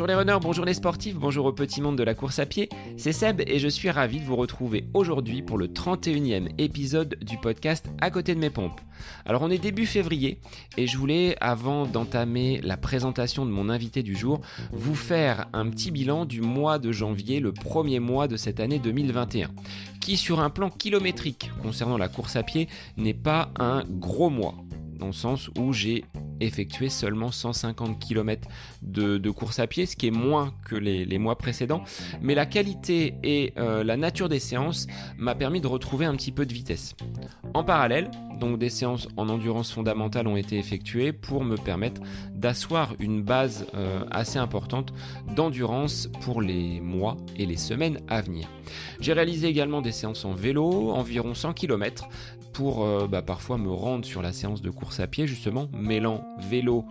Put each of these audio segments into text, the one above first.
Bonjour les runners, bonjour les sportifs, bonjour au petit monde de la course à pied, c'est Seb et je suis ravi de vous retrouver aujourd'hui pour le 31e épisode du podcast À côté de mes pompes. Alors on est début février et je voulais, avant d'entamer la présentation de mon invité du jour, vous faire un petit bilan du mois de janvier, le premier mois de cette année 2021, qui sur un plan kilométrique concernant la course à pied n'est pas un gros mois dans le sens où j'ai effectué seulement 150 km de, course à pied, ce qui est moins que les, mois précédents. Mais la qualité et euh, la nature des séances m'a permis de retrouver un petit peu de vitesse. En parallèle, donc des séances en endurance fondamentale ont été effectuées pour me permettre d'asseoir une base euh, assez importante d'endurance pour les mois et les semaines à venir. J'ai réalisé également des séances en vélo, environ 100 km, pour euh, bah, parfois me rendre sur la séance de course à pied justement, mêlant vélo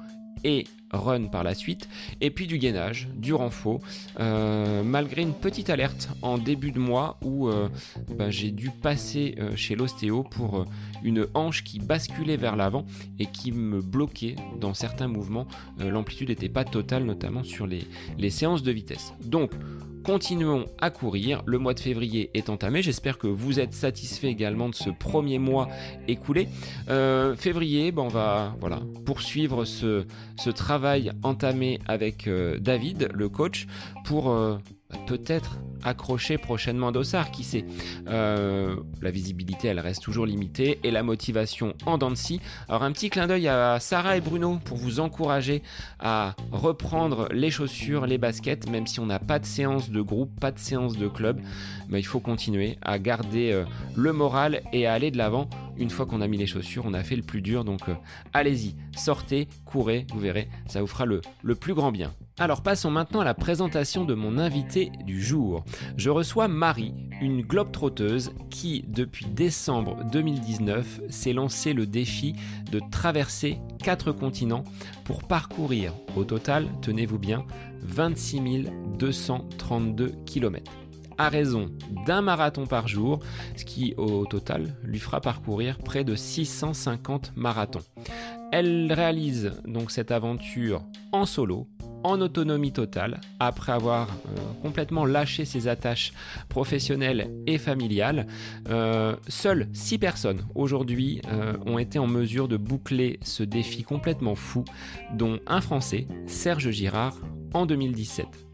et run par la suite, et puis du gainage, du renfort, euh, malgré une petite alerte en début de mois où euh, bah, j'ai dû passer chez l'ostéo pour une hanche qui basculait vers l'avant et qui me bloquait dans certains mouvements. L'amplitude n'était pas totale, notamment sur les, les séances de vitesse. Donc, continuons à courir. Le mois de février est entamé. J'espère que vous êtes satisfait également de ce premier mois écoulé. Euh, février, ben on va voilà, poursuivre ce, travail entamé avec euh, David, le coach, pour euh, peut-être accrocher prochainement Dossard, qui sait. Euh, la visibilité, elle reste toujours limitée et la motivation en dents de scie. Alors un petit clin d'œil à Sarah et Bruno pour vous encourager à reprendre les chaussures, les baskets, même si on n'a pas de séance de groupe, pas de séance de club, mais il faut continuer à garder euh, le moral et à aller de l'avant. Une fois qu'on a mis les chaussures, on a fait le plus dur, donc euh, allez-y, sortez, courez, vous verrez, ça vous fera le, le plus grand bien. Alors passons maintenant à la présentation de mon invité du jour. Je reçois Marie, une globe-trotteuse qui, depuis décembre 2019, s'est lancé le défi de traverser quatre continents pour parcourir au total, tenez-vous bien, 26 232 km à raison d'un marathon par jour, ce qui au total lui fera parcourir près de 650 marathons. Elle réalise donc cette aventure en solo, en autonomie totale, après avoir euh, complètement lâché ses attaches professionnelles et familiales. Euh, seules 6 personnes aujourd'hui euh, ont été en mesure de boucler ce défi complètement fou, dont un Français, Serge Girard, en 2017.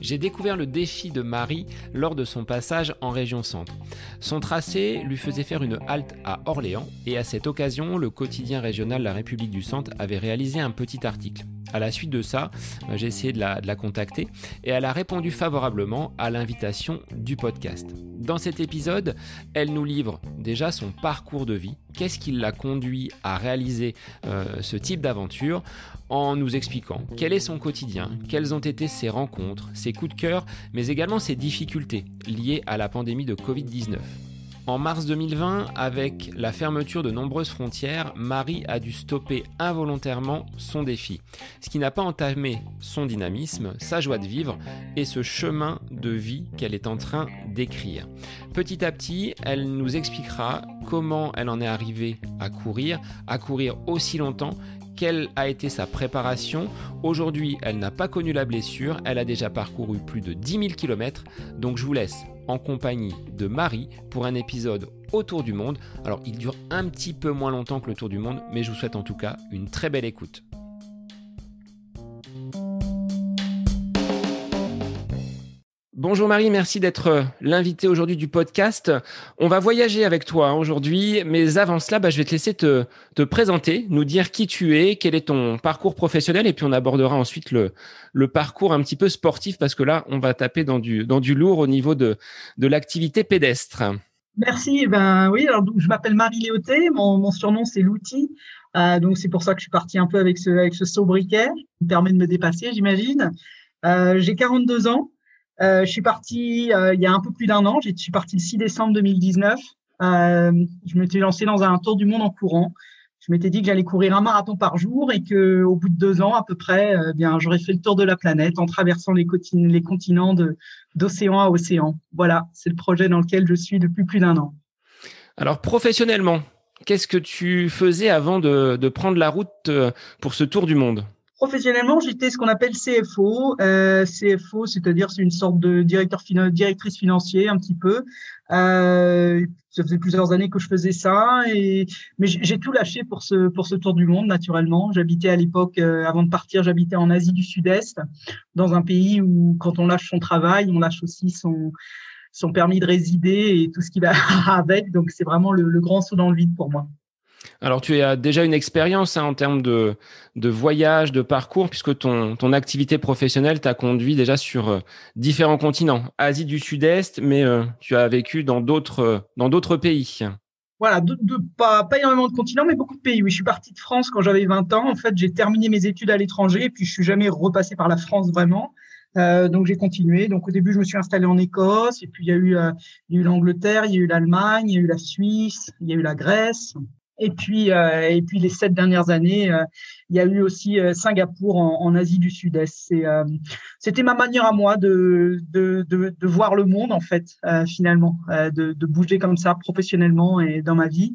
J'ai découvert le défi de Marie lors de son passage en région centre. Son tracé lui faisait faire une halte à Orléans et à cette occasion, le quotidien régional La République du Centre avait réalisé un petit article. À la suite de ça, euh, j'ai essayé de la, de la, contacter et elle a répondu favorablement à l'invitation du podcast. Dans cet épisode, elle nous livre déjà son parcours de vie, qu'est-ce qui l'a conduit à réaliser euh, ce type d'aventure, en nous expliquant quel est son quotidien, quelles ont été ses rencontres, ses coups de cœur, mais également ses difficultés liées à la pandémie de Covid-19. En mars 2020, avec la fermeture de nombreuses frontières, Marie a dû stopper involontairement son défi, ce qui n'a pas entamé son dynamisme, sa joie de vivre et ce chemin de vie qu'elle est en train d'écrire. Petit à petit, elle nous expliquera comment elle en est arrivée à courir, à courir aussi longtemps quelle a été sa préparation. Aujourd'hui, elle n'a pas connu la blessure, elle a déjà parcouru plus de 10 000 km, donc je vous laisse en compagnie de Marie pour un épisode autour du monde. Alors il dure un petit peu moins longtemps que le tour du monde, mais je vous souhaite en tout cas une très belle écoute. Bonjour Marie, merci d'être euh, l'invité aujourd'hui du podcast. On va voyager avec toi aujourd'hui, mais avant cela, bah, je vais te laisser te, te, présenter, nous dire qui tu es, quel est ton parcours professionnel, et puis on abordera ensuite le, parcours un petit peu sportif, parce que là, on va taper dans du, lourd au niveau de, l'activité pédestre. Merci. Eh ben oui, je m'appelle Marie Léoté, mon, surnom c'est l'outil. Euh, donc c'est pour ça que je suis partie un peu avec ce, avec ce sobriquet, qui me permet de me dépasser, j'imagine. Euh, J'ai 42 ans. Euh, je suis partie euh, il y a un peu plus d'un an. Je suis partie le 6 décembre 2019. Euh, je m'étais lancée dans un tour du monde en courant. Je m'étais dit que j'allais courir un marathon par jour et que au bout de deux ans à peu près, bien j'aurais fait le tour de la planète en traversant les, les continents d'océan à océan. Voilà, c'est le projet dans lequel je suis depuis plus d'un an. Alors professionnellement, qu'est-ce que tu faisais avant de prendre la route pour ce tour du monde? Professionnellement, j'étais ce qu'on appelle CFO. Euh, CFO, c'est-à-dire c'est une sorte de directeur directrice financier un petit peu. Euh, ça faisait plusieurs années que je faisais ça, et mais j'ai tout lâché pour ce pour ce tour du monde. Naturellement, j'habitais à l'époque, euh, avant de partir, j'habitais en Asie du Sud-Est, dans un pays où quand on lâche son travail, on lâche aussi son son permis de résider et tout ce qui va avec. Donc c'est vraiment le, le grand saut dans le vide pour moi. Alors, tu as déjà une expérience hein, en termes de, voyage, de parcours, puisque ton, activité professionnelle t'a conduit déjà sur euh, différents continents. Asie du Sud-Est, mais euh, tu as vécu dans d'autres euh, pays. Voilà, pas, énormément de continents, mais beaucoup de pays. Oui, je suis parti de France quand j'avais 20 ans. En fait, j'ai terminé mes études à l'étranger, puis je suis jamais repassé par la France vraiment. donc j'ai continué. Donc au début, je me suis installé en Écosse, et puis eu, il y a eu l'Angleterre, il y a eu l'Allemagne, il y a eu la Suisse, il y a eu la Grèce. Et puis, euh, et puis les sept dernières années, euh, il y a eu aussi euh, Singapour en, en, Asie du Sud-Est. C'était ma manière à moi de, de, de, de, voir le monde, en fait, finalement, de, de bouger comme ça professionnellement et dans ma vie.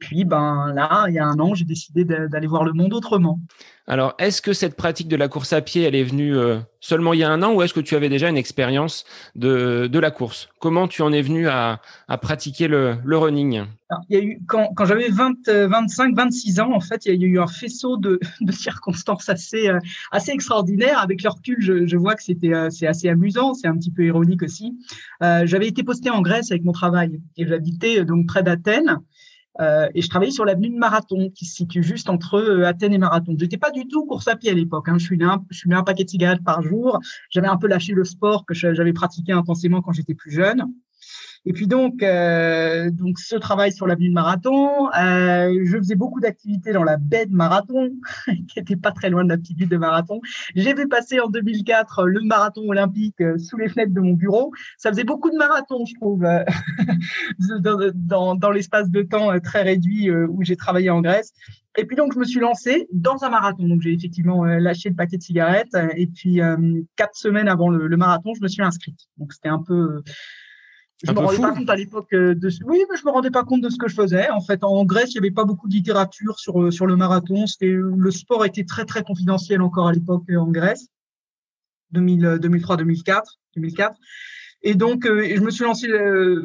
Et puis, ben là, il y a un an, j'ai décidé d'aller voir le monde autrement. Alors, est-ce que cette pratique de la course à pied, elle est venue euh, seulement il y a un an ou est-ce que tu avais déjà une expérience de, de la course? Comment tu en es venu à, à pratiquer le, le running? Il y a eu, quand, quand j'avais 20, 25, 26 ans, en fait, il y a eu un faisceau de, de circonstances assez, euh, assez extraordinaires. Avec le recul, je, je vois que c'était euh, c'est assez amusant, c'est un petit peu ironique aussi. Euh, j'avais été posté en Grèce avec mon travail et j'habitais donc près d'Athènes. Euh, et je travaillais sur l'avenue de Marathon, qui se situe juste entre euh, Athènes et Marathon. J'étais pas du tout course à pied à l'époque. Hein. Je suis un, je un paquet de cigarettes par jour. J'avais un peu lâché le sport que j'avais pratiqué intensément quand j'étais plus jeune. Et puis donc, euh, donc ce travail sur l'avenue de Marathon, euh, je faisais beaucoup d'activités dans la baie de Marathon, qui était pas très loin de la petite ville de Marathon. J'ai vu passer en 2004 le marathon olympique euh, sous les fenêtres de mon bureau. Ça faisait beaucoup de marathons, je trouve, euh, dans, dans, dans l'espace de temps euh, très réduit où j'ai travaillé en Grèce. Et puis donc, je me suis lancé dans un marathon. Donc, j'ai effectivement lâché le paquet de cigarettes. Et puis, quatre semaines avant le, le, marathon, je me suis inscrite. Donc, c'était un peu je me rendais pas compte à l'époque euh, de oui, mais je me rendais pas compte de ce que je faisais. En fait, en Grèce, il y avait pas beaucoup de littérature sur euh, sur le marathon. C'était le sport était très très confidentiel encore à l'époque euh, en Grèce. 2000, 2003, 2004, 2004. Et donc, je me suis lancé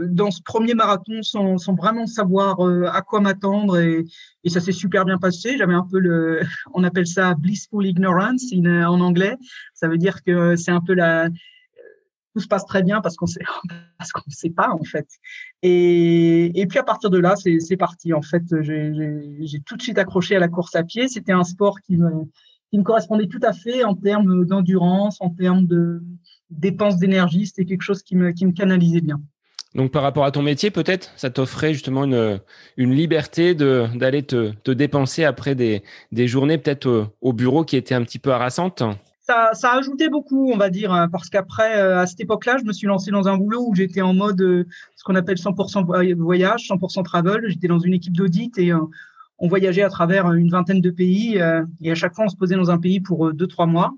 dans ce premier marathon sans, sans vraiment savoir à quoi m'attendre et, et, ça s'est super bien passé. J'avais un peu le, on appelle ça blissful ignorance en anglais. Ça veut dire que c'est un peu la, tout se passe très bien parce qu'on sait parce qu'on ne sait pas en fait. Et, puis à partir de là, c'est parti. En fait, j'ai tout de suite accroché à la course à pied. C'était un sport qui me correspondait tout à fait en termes d'endurance, en termes de dépenses d'énergie. C'était quelque chose qui me qui me canalisait bien. Donc par rapport à ton métier, peut-être, ça t'offrait justement une, une liberté d'aller te, dépenser après des, journées peut-être au, bureau qui étaient un petit peu harassantes ça, ça a ajouté beaucoup, on va dire, hein, parce qu'après, euh, à cette époque-là, je me suis lancé dans un boulot où j'étais en mode euh, ce qu'on appelle 100% voyage, 100% travel. J'étais dans une équipe d'audit et euh, on voyageait à travers une vingtaine de pays et à chaque fois, on se posait dans un pays pour deux, trois mois.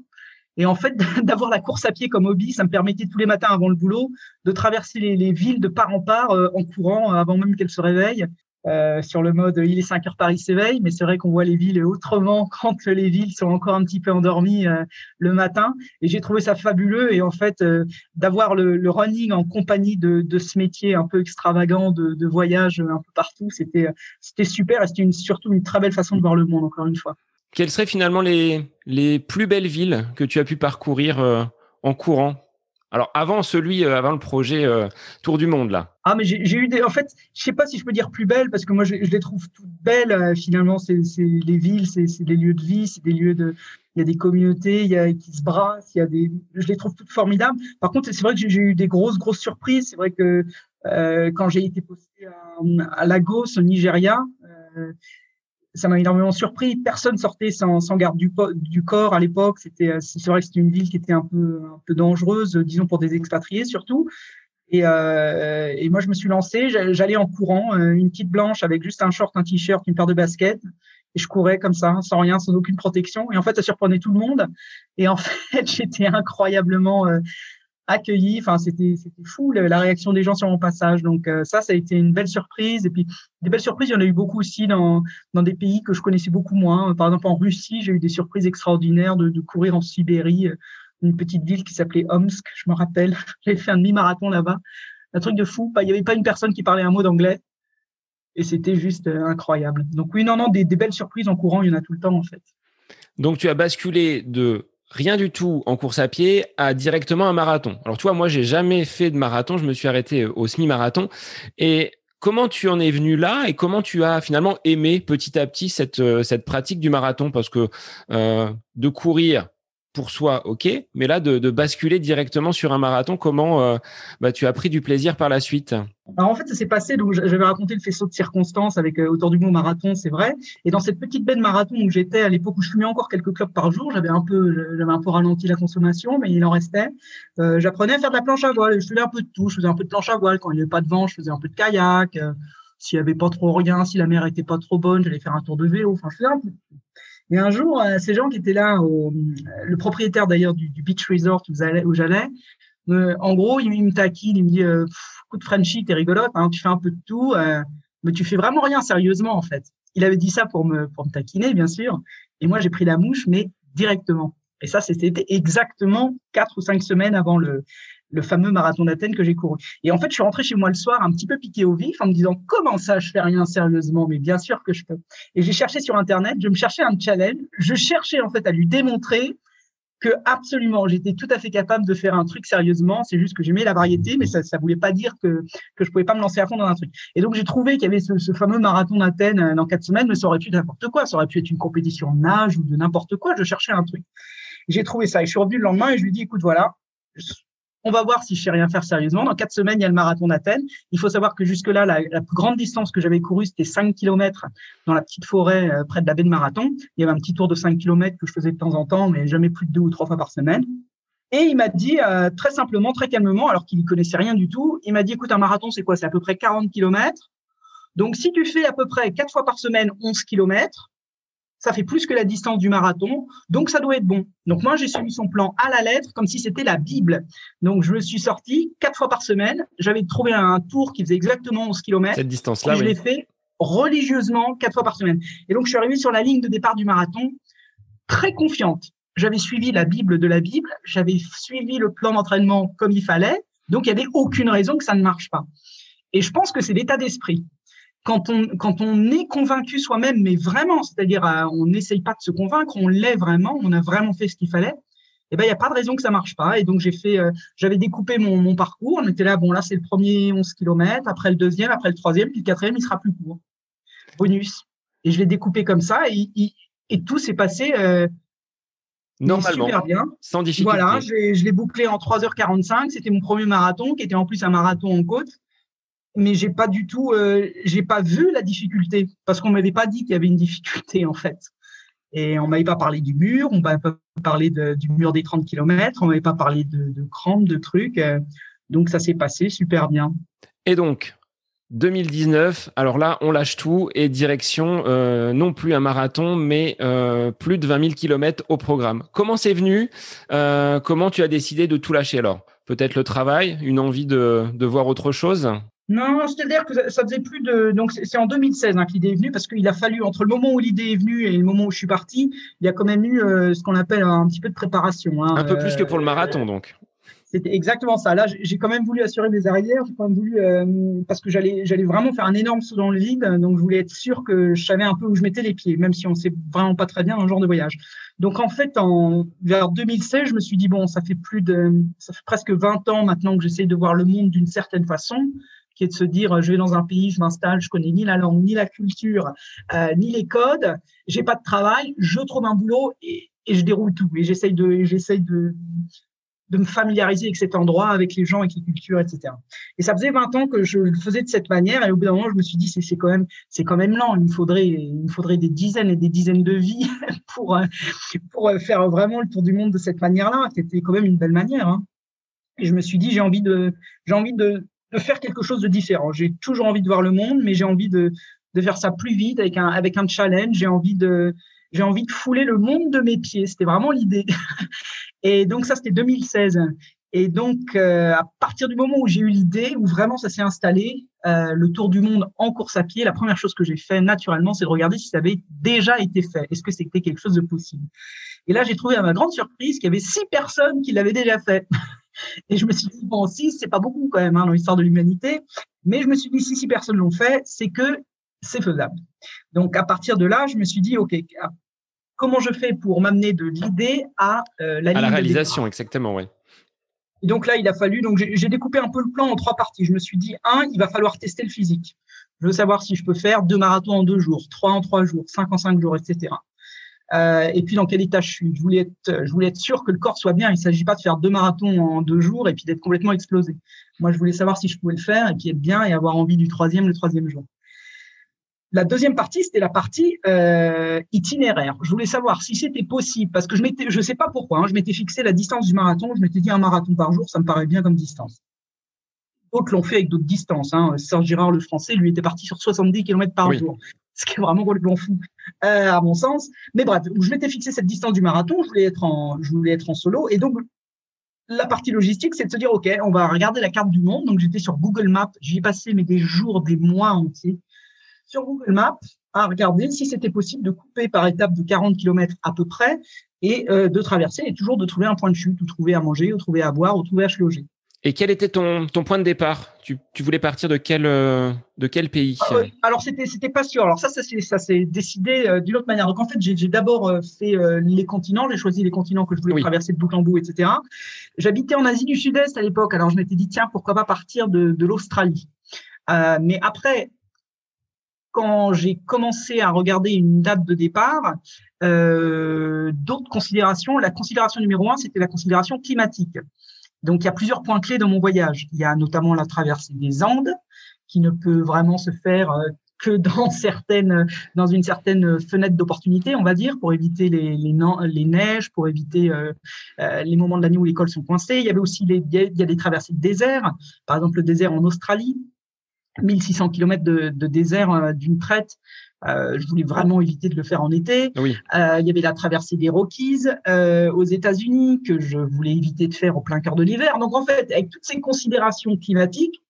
Et en fait, d'avoir la course à pied comme hobby, ça me permettait tous les matins avant le boulot de traverser les, les villes de part en part en courant avant même qu'elles se réveillent euh, sur le mode il est 5 heures Paris s'éveille, mais c'est vrai qu'on voit les villes autrement quand les villes sont encore un petit peu endormies euh, le matin. Et j'ai trouvé ça fabuleux. Et en fait, euh, d'avoir le, running en compagnie de, de, ce métier un peu extravagant de, de voyage un peu partout, c'était c'était super. Et c'était surtout une très belle façon de voir le monde, encore une fois. Quelles seraient finalement les, les plus belles villes que tu as pu parcourir en courant? Alors avant celui, euh, avant le projet euh, Tour du Monde là. Ah mais j'ai eu des, en fait, je sais pas si je peux dire plus belles parce que moi je, les trouve toutes belles. Euh, finalement, c'est les villes, c'est des lieux de vie, c'est des lieux de, il y a des communautés, il y a qui se brassent, il y a des, je les trouve toutes formidables. Par contre, c'est vrai que j'ai eu des grosses grosses surprises. C'est vrai que quand j'ai été posté à, à, Lagos au Nigeria ça m'a énormément surpris. Personne sortait sans, garde du, corps à l'époque. C'était, euh, c'est vrai que c'était une ville qui était un peu, dangereuse, disons pour des expatriés surtout. Et, euh, et moi, je me suis lancé. J'allais en courant, euh, une petite blanche avec juste un short, un t-shirt, une paire de baskets. Et je courais comme ça, sans rien, sans aucune protection. Et en fait, ça surprenait tout le monde. Et en fait, j'étais incroyablement euh, accueilli. Enfin, c'était fou la réaction des gens sur mon passage. Donc euh, ça, ça a été une belle surprise. Et puis des belles surprises, il y en a eu beaucoup aussi dans dans des pays que je connaissais beaucoup moins. Par exemple, en Russie, j'ai eu des surprises extraordinaires de, de courir en Sibérie, une petite ville qui s'appelait Omsk. Je me rappelle, j'ai fait un demi-marathon là-bas. Un truc de fou. Il n'y avait pas une personne qui parlait un mot d'anglais. Et c'était juste euh, incroyable. Donc oui, non, non, des, des belles surprises en courant, il y en a tout le temps en fait. Donc tu as basculé de rien du tout en course à pied à directement un marathon. Alors tu vois, moi j'ai jamais fait de marathon, je me suis arrêté euh, au semi-marathon. Et comment tu en es venu là et comment tu as finalement aimé petit à petit cette, euh, cette pratique du marathon? Parce que euh, de courir pour soi, ok, mais là de, basculer directement sur un marathon, comment euh, bah, tu as pris du plaisir par la suite en fait, ça s'est passé, donc j'avais raconté le faisceau de circonstances avec euh, Autour du monde marathon, c'est vrai. Et dans cette petite baie de marathon où j'étais, à l'époque où je fumais encore quelques clopes par jour, j'avais un peu, un peu ralenti la consommation, mais il en restait. Euh, j'apprenais à faire de la planche à voile. Je faisais un peu de tout. Je faisais un peu de planche à voile. Quand il n'y avait pas de vent, je faisais un peu de kayak. S'il n'y avait pas trop rien, si la mer était pas trop bonne, j'allais faire un tour de vélo. Enfin, je faisais un peu de. Et un jour, euh, ces gens qui étaient là, au, le propriétaire d'ailleurs du, du, beach resort où j'allais, en gros, il, me taquine, il me dit euh, "Coup de Frenchie, t'es rigolote, hein, tu fais un peu de tout, euh, mais tu fais vraiment rien sérieusement en fait." Il avait dit ça pour me pour me taquiner, bien sûr, et moi j'ai pris la mouche, mais directement. Et ça, c'était exactement quatre ou cinq semaines avant le le fameux marathon d'Athènes que j'ai couru. Et en fait, je suis rentré chez moi le soir un petit peu piqué au vif en me disant comment ça, je fais rien sérieusement, mais bien sûr que je peux. Et j'ai cherché sur Internet, je me cherchais un challenge, je cherchais en fait à lui démontrer que absolument, j'étais tout à fait capable de faire un truc sérieusement. C'est juste que j'aimais la variété, mais ça ne voulait pas dire que, que je pouvais pas me lancer à fond dans un truc. Et donc, j'ai trouvé qu'il y avait ce, ce fameux marathon d'Athènes euh, dans quatre semaines, mais ça aurait pu être n'importe quoi. Ça aurait pu être une compétition de nage ou de n'importe quoi. Je cherchais un truc. J'ai trouvé ça et je suis revenu le lendemain et je lui dis, écoute, voilà, on va voir si je sais rien faire sérieusement. Dans quatre semaines, il y a le marathon d'Athènes. Il faut savoir que jusque-là, la, plus grande distance que j'avais courue, c'était 5 km dans la petite forêt euh, près de la baie de Marathon. Il y avait un petit tour de 5 km que je faisais de temps en temps, mais jamais plus de deux ou trois fois par semaine. Et il m'a dit euh, très simplement, très calmement, alors qu'il ne connaissait rien du tout, il m'a dit, écoute, un marathon, c'est quoi? C'est à peu près 40 km. Donc, si tu fais à peu près quatre fois par semaine 11 km, ça fait plus que la distance du marathon, donc ça doit être bon. Donc moi, j'ai suivi son plan à la lettre, comme si c'était la Bible. Donc je me suis sorti quatre fois par semaine. J'avais trouvé un tour qui faisait exactement 11 km. Cette distance-là, Je l'ai fait religieusement quatre fois par semaine. Et donc je suis arrivé sur la ligne de départ du marathon très confiante. J'avais suivi la Bible de la Bible, j'avais suivi le plan d'entraînement comme il fallait, donc il n'y avait aucune raison que ça ne marche pas. Et je pense que c'est l'état d'esprit quand on, quand on est convaincu soi-même, mais vraiment, c'est-à-dire euh, on n'essaye pas de se convaincre, on l'est vraiment, on a vraiment fait ce qu'il fallait, eh ben il n'y a pas de raison que ça marche pas. Et donc j'ai fait, euh, j'avais découpé mon, mon, parcours. On était là, bon là c'est le premier 11 km, après le deuxième, après le troisième, puis le quatrième il sera plus court. Bonus. Et je l'ai découpé comme ça et, et, tout s'est passé euh, normalement, super bien. sans difficulté. Voilà, je l'ai bouclé en 3h45. C'était mon premier marathon, qui était en plus un marathon en côte mais j'ai pas du tout, euh, j'ai pas vu la difficulté parce qu'on m'avait pas dit qu'il y avait une difficulté en fait. Et on m'avait pas parlé du mur, on m'avait pas parlé du mur des 30 km, on m'avait pas parlé de, crampes, de trucs. Euh, donc ça s'est passé super bien. Et donc 2019, alors là, on lâche tout et direction euh, non plus un marathon, mais plus de 20 000 km au programme. Comment c'est venu Comment tu as décidé de tout lâcher alors? Peut-être le travail, une envie de voir autre chose? Non, c'est-à-dire que ça, faisait plus de. Donc, c'est en 2016 hein, que l'idée est venue, parce qu'il a fallu, entre le moment où l'idée est venue et le moment où je suis parti, il y a quand même eu euh, ce qu'on appelle un petit peu de préparation. Hein, un peu plus que pour le euh, marathon, donc. C'était exactement ça. Là, j'ai quand même voulu assurer mes arrières. J'ai quand même voulu euh, parce que j'allais, vraiment faire un énorme saut dans le vide. Donc, je voulais être sûr que je savais un peu où je mettais les pieds, même si on sait vraiment pas très bien dans genre de voyage. Donc, en fait, en vers 2016, je me suis dit bon, ça fait plus de, ça fait presque 20 ans maintenant que j'essaye de voir le monde d'une certaine façon qui est de se dire je vais dans un pays, je m'installe, je connais ni la langue, ni la culture, euh, ni les codes, j'ai pas de travail, je trouve un boulot et, et je déroule tout. Et j'essaye de, j'essaye de, de me familiariser avec cet endroit, avec les gens, avec les cultures, etc. Et ça faisait 20 ans que je le faisais de cette manière, et au bout d'un moment, je me suis dit, c'est quand même, c'est quand même lent. Il me faudrait, il me faudrait des dizaines et des dizaines de vies pour euh, pour faire vraiment le tour du monde de cette manière-là. C'était quand même une belle manière. Hein. Et je me suis dit, j'ai envie de, j'ai envie de, de faire quelque chose de différent. J'ai toujours envie de voir le monde, mais j'ai envie de, de faire ça plus vite avec un, avec un challenge. J'ai envie de, j'ai envie de fouler le monde de mes pieds. C'était vraiment l'idée. Et donc ça, c'était 2016. Et donc, à partir du moment où j'ai eu l'idée, où vraiment ça s'est installé, le tour du monde en course à pied, la première chose que j'ai fait naturellement, c'est de regarder si ça avait déjà été fait. Est-ce que c'était quelque chose de possible? Et là, j'ai trouvé à ma grande surprise qu'il y avait six personnes qui l'avaient déjà fait. Et je me suis dit, bon, six, c'est pas beaucoup quand même hein, dans l'histoire de l'humanité. Mais je me suis dit, si six personnes l'ont fait, c'est que c'est faisable. Donc, à partir de là, je me suis dit, OK, comment je fais pour m'amener de l'idée à euh, la, à la réalisation, exactement, oui. Et donc là, il a fallu, donc j'ai découpé un peu le plan en trois parties. Je me suis dit, un, il va falloir tester le physique. Je veux savoir si je peux faire deux marathons en deux jours, trois en trois jours, cinq en cinq jours, etc. Euh, et puis dans quel état je suis? Je voulais être, je voulais être sûr que le corps soit bien. Il ne s'agit pas de faire deux marathons en deux jours et puis d'être complètement explosé. Moi, je voulais savoir si je pouvais le faire et puis être bien et avoir envie du troisième le troisième jour. La deuxième partie, c'était la partie euh, itinéraire. Je voulais savoir si c'était possible, parce que je m'étais, je sais pas pourquoi, hein, je m'étais fixé la distance du marathon. Je m'étais dit un marathon par jour, ça me paraît bien comme distance. D'autres l'ont fait avec d'autres distances. Hein. Serge Girard, le français, lui était parti sur 70 km par jour ce qui est vraiment complètement fou euh, à mon sens. Mais bref, je m'étais fixé cette distance du marathon, je voulais être en, je voulais être en solo, et donc la partie logistique, c'est de se dire, OK, on va regarder la carte du monde. Donc, j'étais sur Google Maps. J'y ai passé mais des jours, des mois entiers sur Google Maps à regarder si c'était possible de couper par étape de 40 km à peu près et euh, de traverser et toujours de trouver un point de chute, ou trouver à manger, ou trouver à boire, ou trouver à se loger. Et quel était ton, ton point de départ? Tu, tu, voulais partir de quel, euh, de quel pays ah, Alors, c'était, c'était pas sûr. Alors, ça, ça, s'est, décidé euh, d'une autre manière. Donc, en fait, j'ai, j'ai d'abord euh, fait les continents. J'ai choisi les continents que je voulais traverser de bout en bout, etc. J'habitais en Asie du Sud-Est à l'époque. Alors, je m'étais dit, tiens, pourquoi pas partir de, de l'Australie? Mais après, quand j'ai commencé à regarder une date de départ, d'autres considérations. La considération numéro un, c'était la considération climatique. Donc, il y a plusieurs points clés dans mon voyage. Il y a notamment la traversée des Andes, qui ne peut vraiment se faire euh, que dans une certaine fenêtre d'opportunité, on va dire, pour éviter les, neiges, pour éviter euh, euh, les moments de l'année où les cols sont coincés. Il y avait aussi des, il y a des traversées de désert, par exemple le désert en Australie, 1600 km de désert d'une traite euh, je voulais vraiment éviter de le faire en été. Oui. Euh, il y avait la traversée des Rockies euh, aux États-Unis que je voulais éviter de faire au plein cœur de l'hiver. Donc en fait, avec toutes ces considérations climatiques,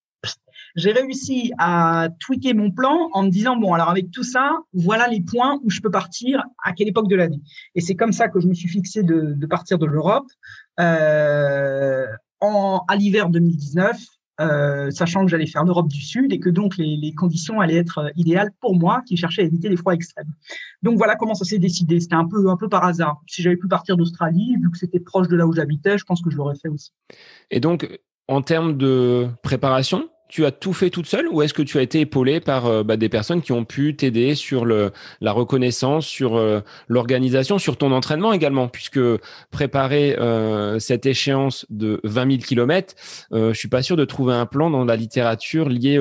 j'ai réussi à tweaker mon plan en me disant bon alors avec tout ça, voilà les points où je peux partir à quelle époque de l'année. Et c'est comme ça que je me suis fixé de, de partir de l'Europe en à l'hiver 2019 euh, sachant que j'allais faire l'Europe du Sud et que donc les, les, conditions allaient être euh, idéales pour moi qui cherchais à éviter les froids extrêmes. Donc voilà comment ça s'est décidé. C'était un peu, un peu par hasard. Si j'avais pu partir d'Australie, vu que c'était proche de là où j'habitais, je pense que je l'aurais fait aussi. Et donc, en termes de préparation, tu as tout fait toute seule ou est-ce que tu as été épaulé par euh, bah, des personnes qui ont pu t'aider sur le, la reconnaissance, sur euh, l'organisation, sur ton entraînement également, puisque préparer euh, cette échéance de 20 000 km, je suis pas sûr de trouver un plan dans la littérature lié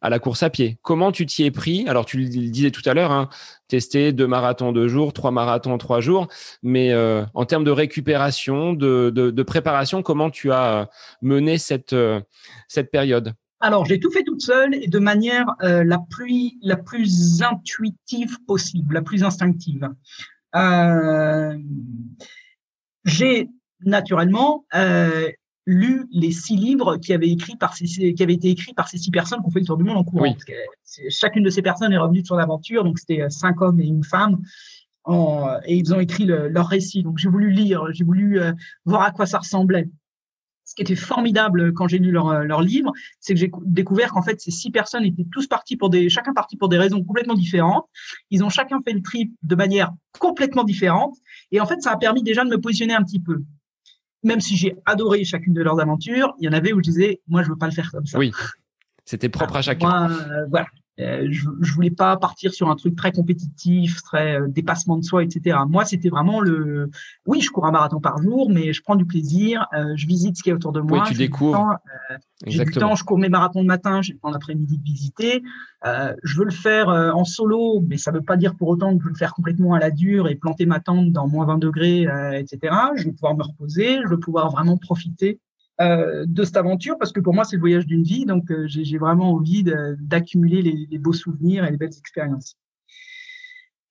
à la course à pied. Comment tu t'y es pris? Alors tu le disais tout à l'heure, hein, tester deux marathons deux jours, trois marathons trois jours, mais en termes de récupération, de, de, de, préparation, comment tu as mené cette, cette période? Alors, j'ai tout fait toute seule et de manière euh, la plus la plus intuitive possible, la plus instinctive. Euh, j'ai naturellement euh, lu les six livres qui avaient écrit par ces, qui avaient été écrits par ces six personnes qui ont fait le tour du monde en courant. chacune de ces personnes est revenue de son aventure, donc c'était cinq hommes et une femme. En, et ils ont écrit leur récit. Donc j'ai voulu lire, j'ai voulu voir à quoi ça ressemblait ce qui était formidable quand j'ai lu leur, euh, leur livre, c'est que j'ai découvert qu'en fait, ces six personnes étaient tous partis pour des, chacun parti pour des raisons complètement différentes. Ils ont chacun fait le trip de manière complètement différente. Et en fait, ça a permis déjà de me positionner un petit peu. Même si j'ai adoré chacune de leurs aventures, il y en avait où je disais, moi, je veux pas le faire comme ça. Oui. C'était propre à chacun. Moi, euh, voilà. Euh, je, je voulais pas partir sur un truc très compétitif, très euh, dépassement de soi, etc. Moi, c'était vraiment le, oui, je cours un marathon par jour, mais je prends du plaisir, euh, je visite ce qui est autour de moi. Oui, tu découvres. J'ai du temps, je cours mes marathons le matin, j'ai le temps l'après-midi de visiter. je veux le faire en solo, mais ça veut pas dire pour autant que je veux le faire complètement à la dure et planter ma tente dans moins 20 degrés, etc. Je veux pouvoir me reposer, je veux pouvoir vraiment profiter euh, de cette aventure parce que pour moi c'est le voyage d'une vie donc euh, j'ai vraiment envie d'accumuler les, beaux souvenirs et les belles expériences.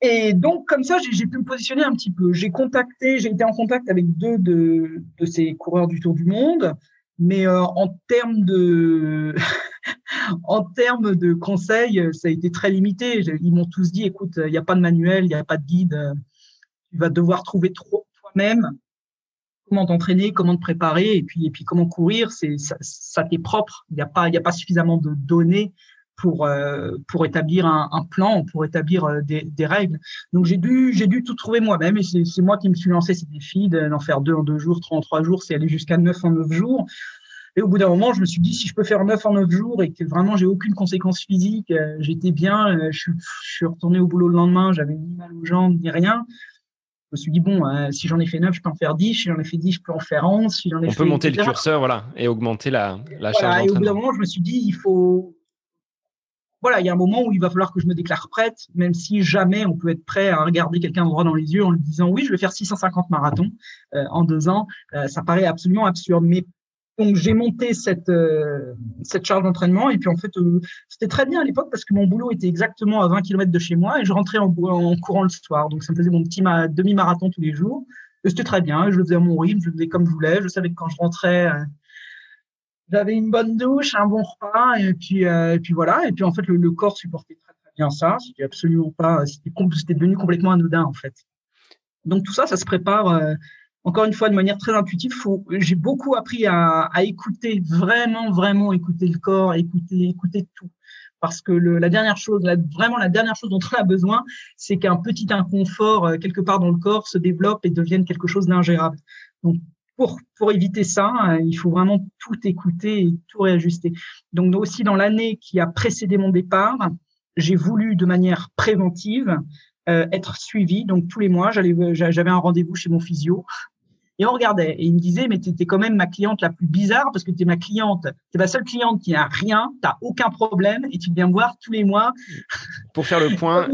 Et donc, comme ça, j'ai pu me positionner un petit peu. J'ai contacté, j'ai été en contact avec deux de, de ces coureurs du Tour du Monde, mais euh, en termes de, en termes de conseils, ça a été très limité. Ils m'ont tous dit, écoute, il n'y a pas de manuel, il n'y a pas de guide. Tu vas devoir trouver toi-même comment t'entraîner, comment te préparer, et puis, et puis comment courir. C'est ça, ça t'est propre. Il n'y a pas, y a pas suffisamment de données pour euh, pour établir un, plan, pour établir euh, des, règles. Donc j'ai dû j'ai dû tout trouver moi-même et c'est moi qui me suis lancé ces défis d'en faire deux en deux jours, trois en trois jours, c'est aller jusqu'à neuf en neuf jours. Et au bout d'un moment, je me suis dit si je peux faire neuf en neuf jours et que vraiment j'ai aucune conséquence physique, euh, j'étais bien, je suis, je suis retourné au boulot le lendemain, j'avais ni mal aux jambes ni rien. Je me suis dit, bon, si j'en ai fait 9, je peux en faire 10. Si j'en ai fait 10, je peux en faire 11. Si j'en ai On peut monter le curseur voilà, et augmenter la, la voilà, charge Et au bout d'un moment, je me suis dit, il faut, voilà, il y a un moment où il va falloir que je me déclare prête, même si jamais on peut être prêt à regarder quelqu'un droit dans les yeux en lui disant oui, je vais faire 650 marathons euh, en deux ans. Euh, ça paraît absolument absurde. Mais donc j'ai monté cette euh, cette charge d'entraînement et puis en fait c'était très bien à l'époque parce que mon boulot était exactement à 20 km de chez moi et je rentrais en, courant le soir. Donc ça me faisait mon petit demi-marathon tous les jours. C'était très bien. Je le faisais à mon rythme, je le faisais comme je voulais. Je savais que quand je rentrais j'avais une bonne douche, un bon repas, et puis, euh, et puis voilà. Et puis en fait, le, le, corps supportait très, très bien ça. C'était absolument pas, c'était devenu complètement anodin en fait. Donc tout ça, ça se prépare. Encore une fois, de manière très intuitive. J'ai beaucoup appris à, à, écouter, vraiment, vraiment écouter le corps, écouter, écouter tout. Parce que le, la dernière chose, vraiment la dernière chose dont on a besoin, c'est qu'un petit inconfort euh, quelque part dans le corps se développe et devienne quelque chose d'ingérable. Donc pour, pour éviter ça, euh, il faut vraiment tout écouter et tout réajuster. Donc aussi dans l'année qui a précédé mon départ, j'ai voulu de manière préventive être suivi. Donc tous les mois, j'avais un rendez-vous chez mon physio et on regardait. Et il me disait, mais tu étais quand même ma cliente la plus bizarre parce que tu es ma cliente, tu es ma seule cliente qui n'a rien, tu aucun problème et tu viens me voir tous les mois. Pour faire le point.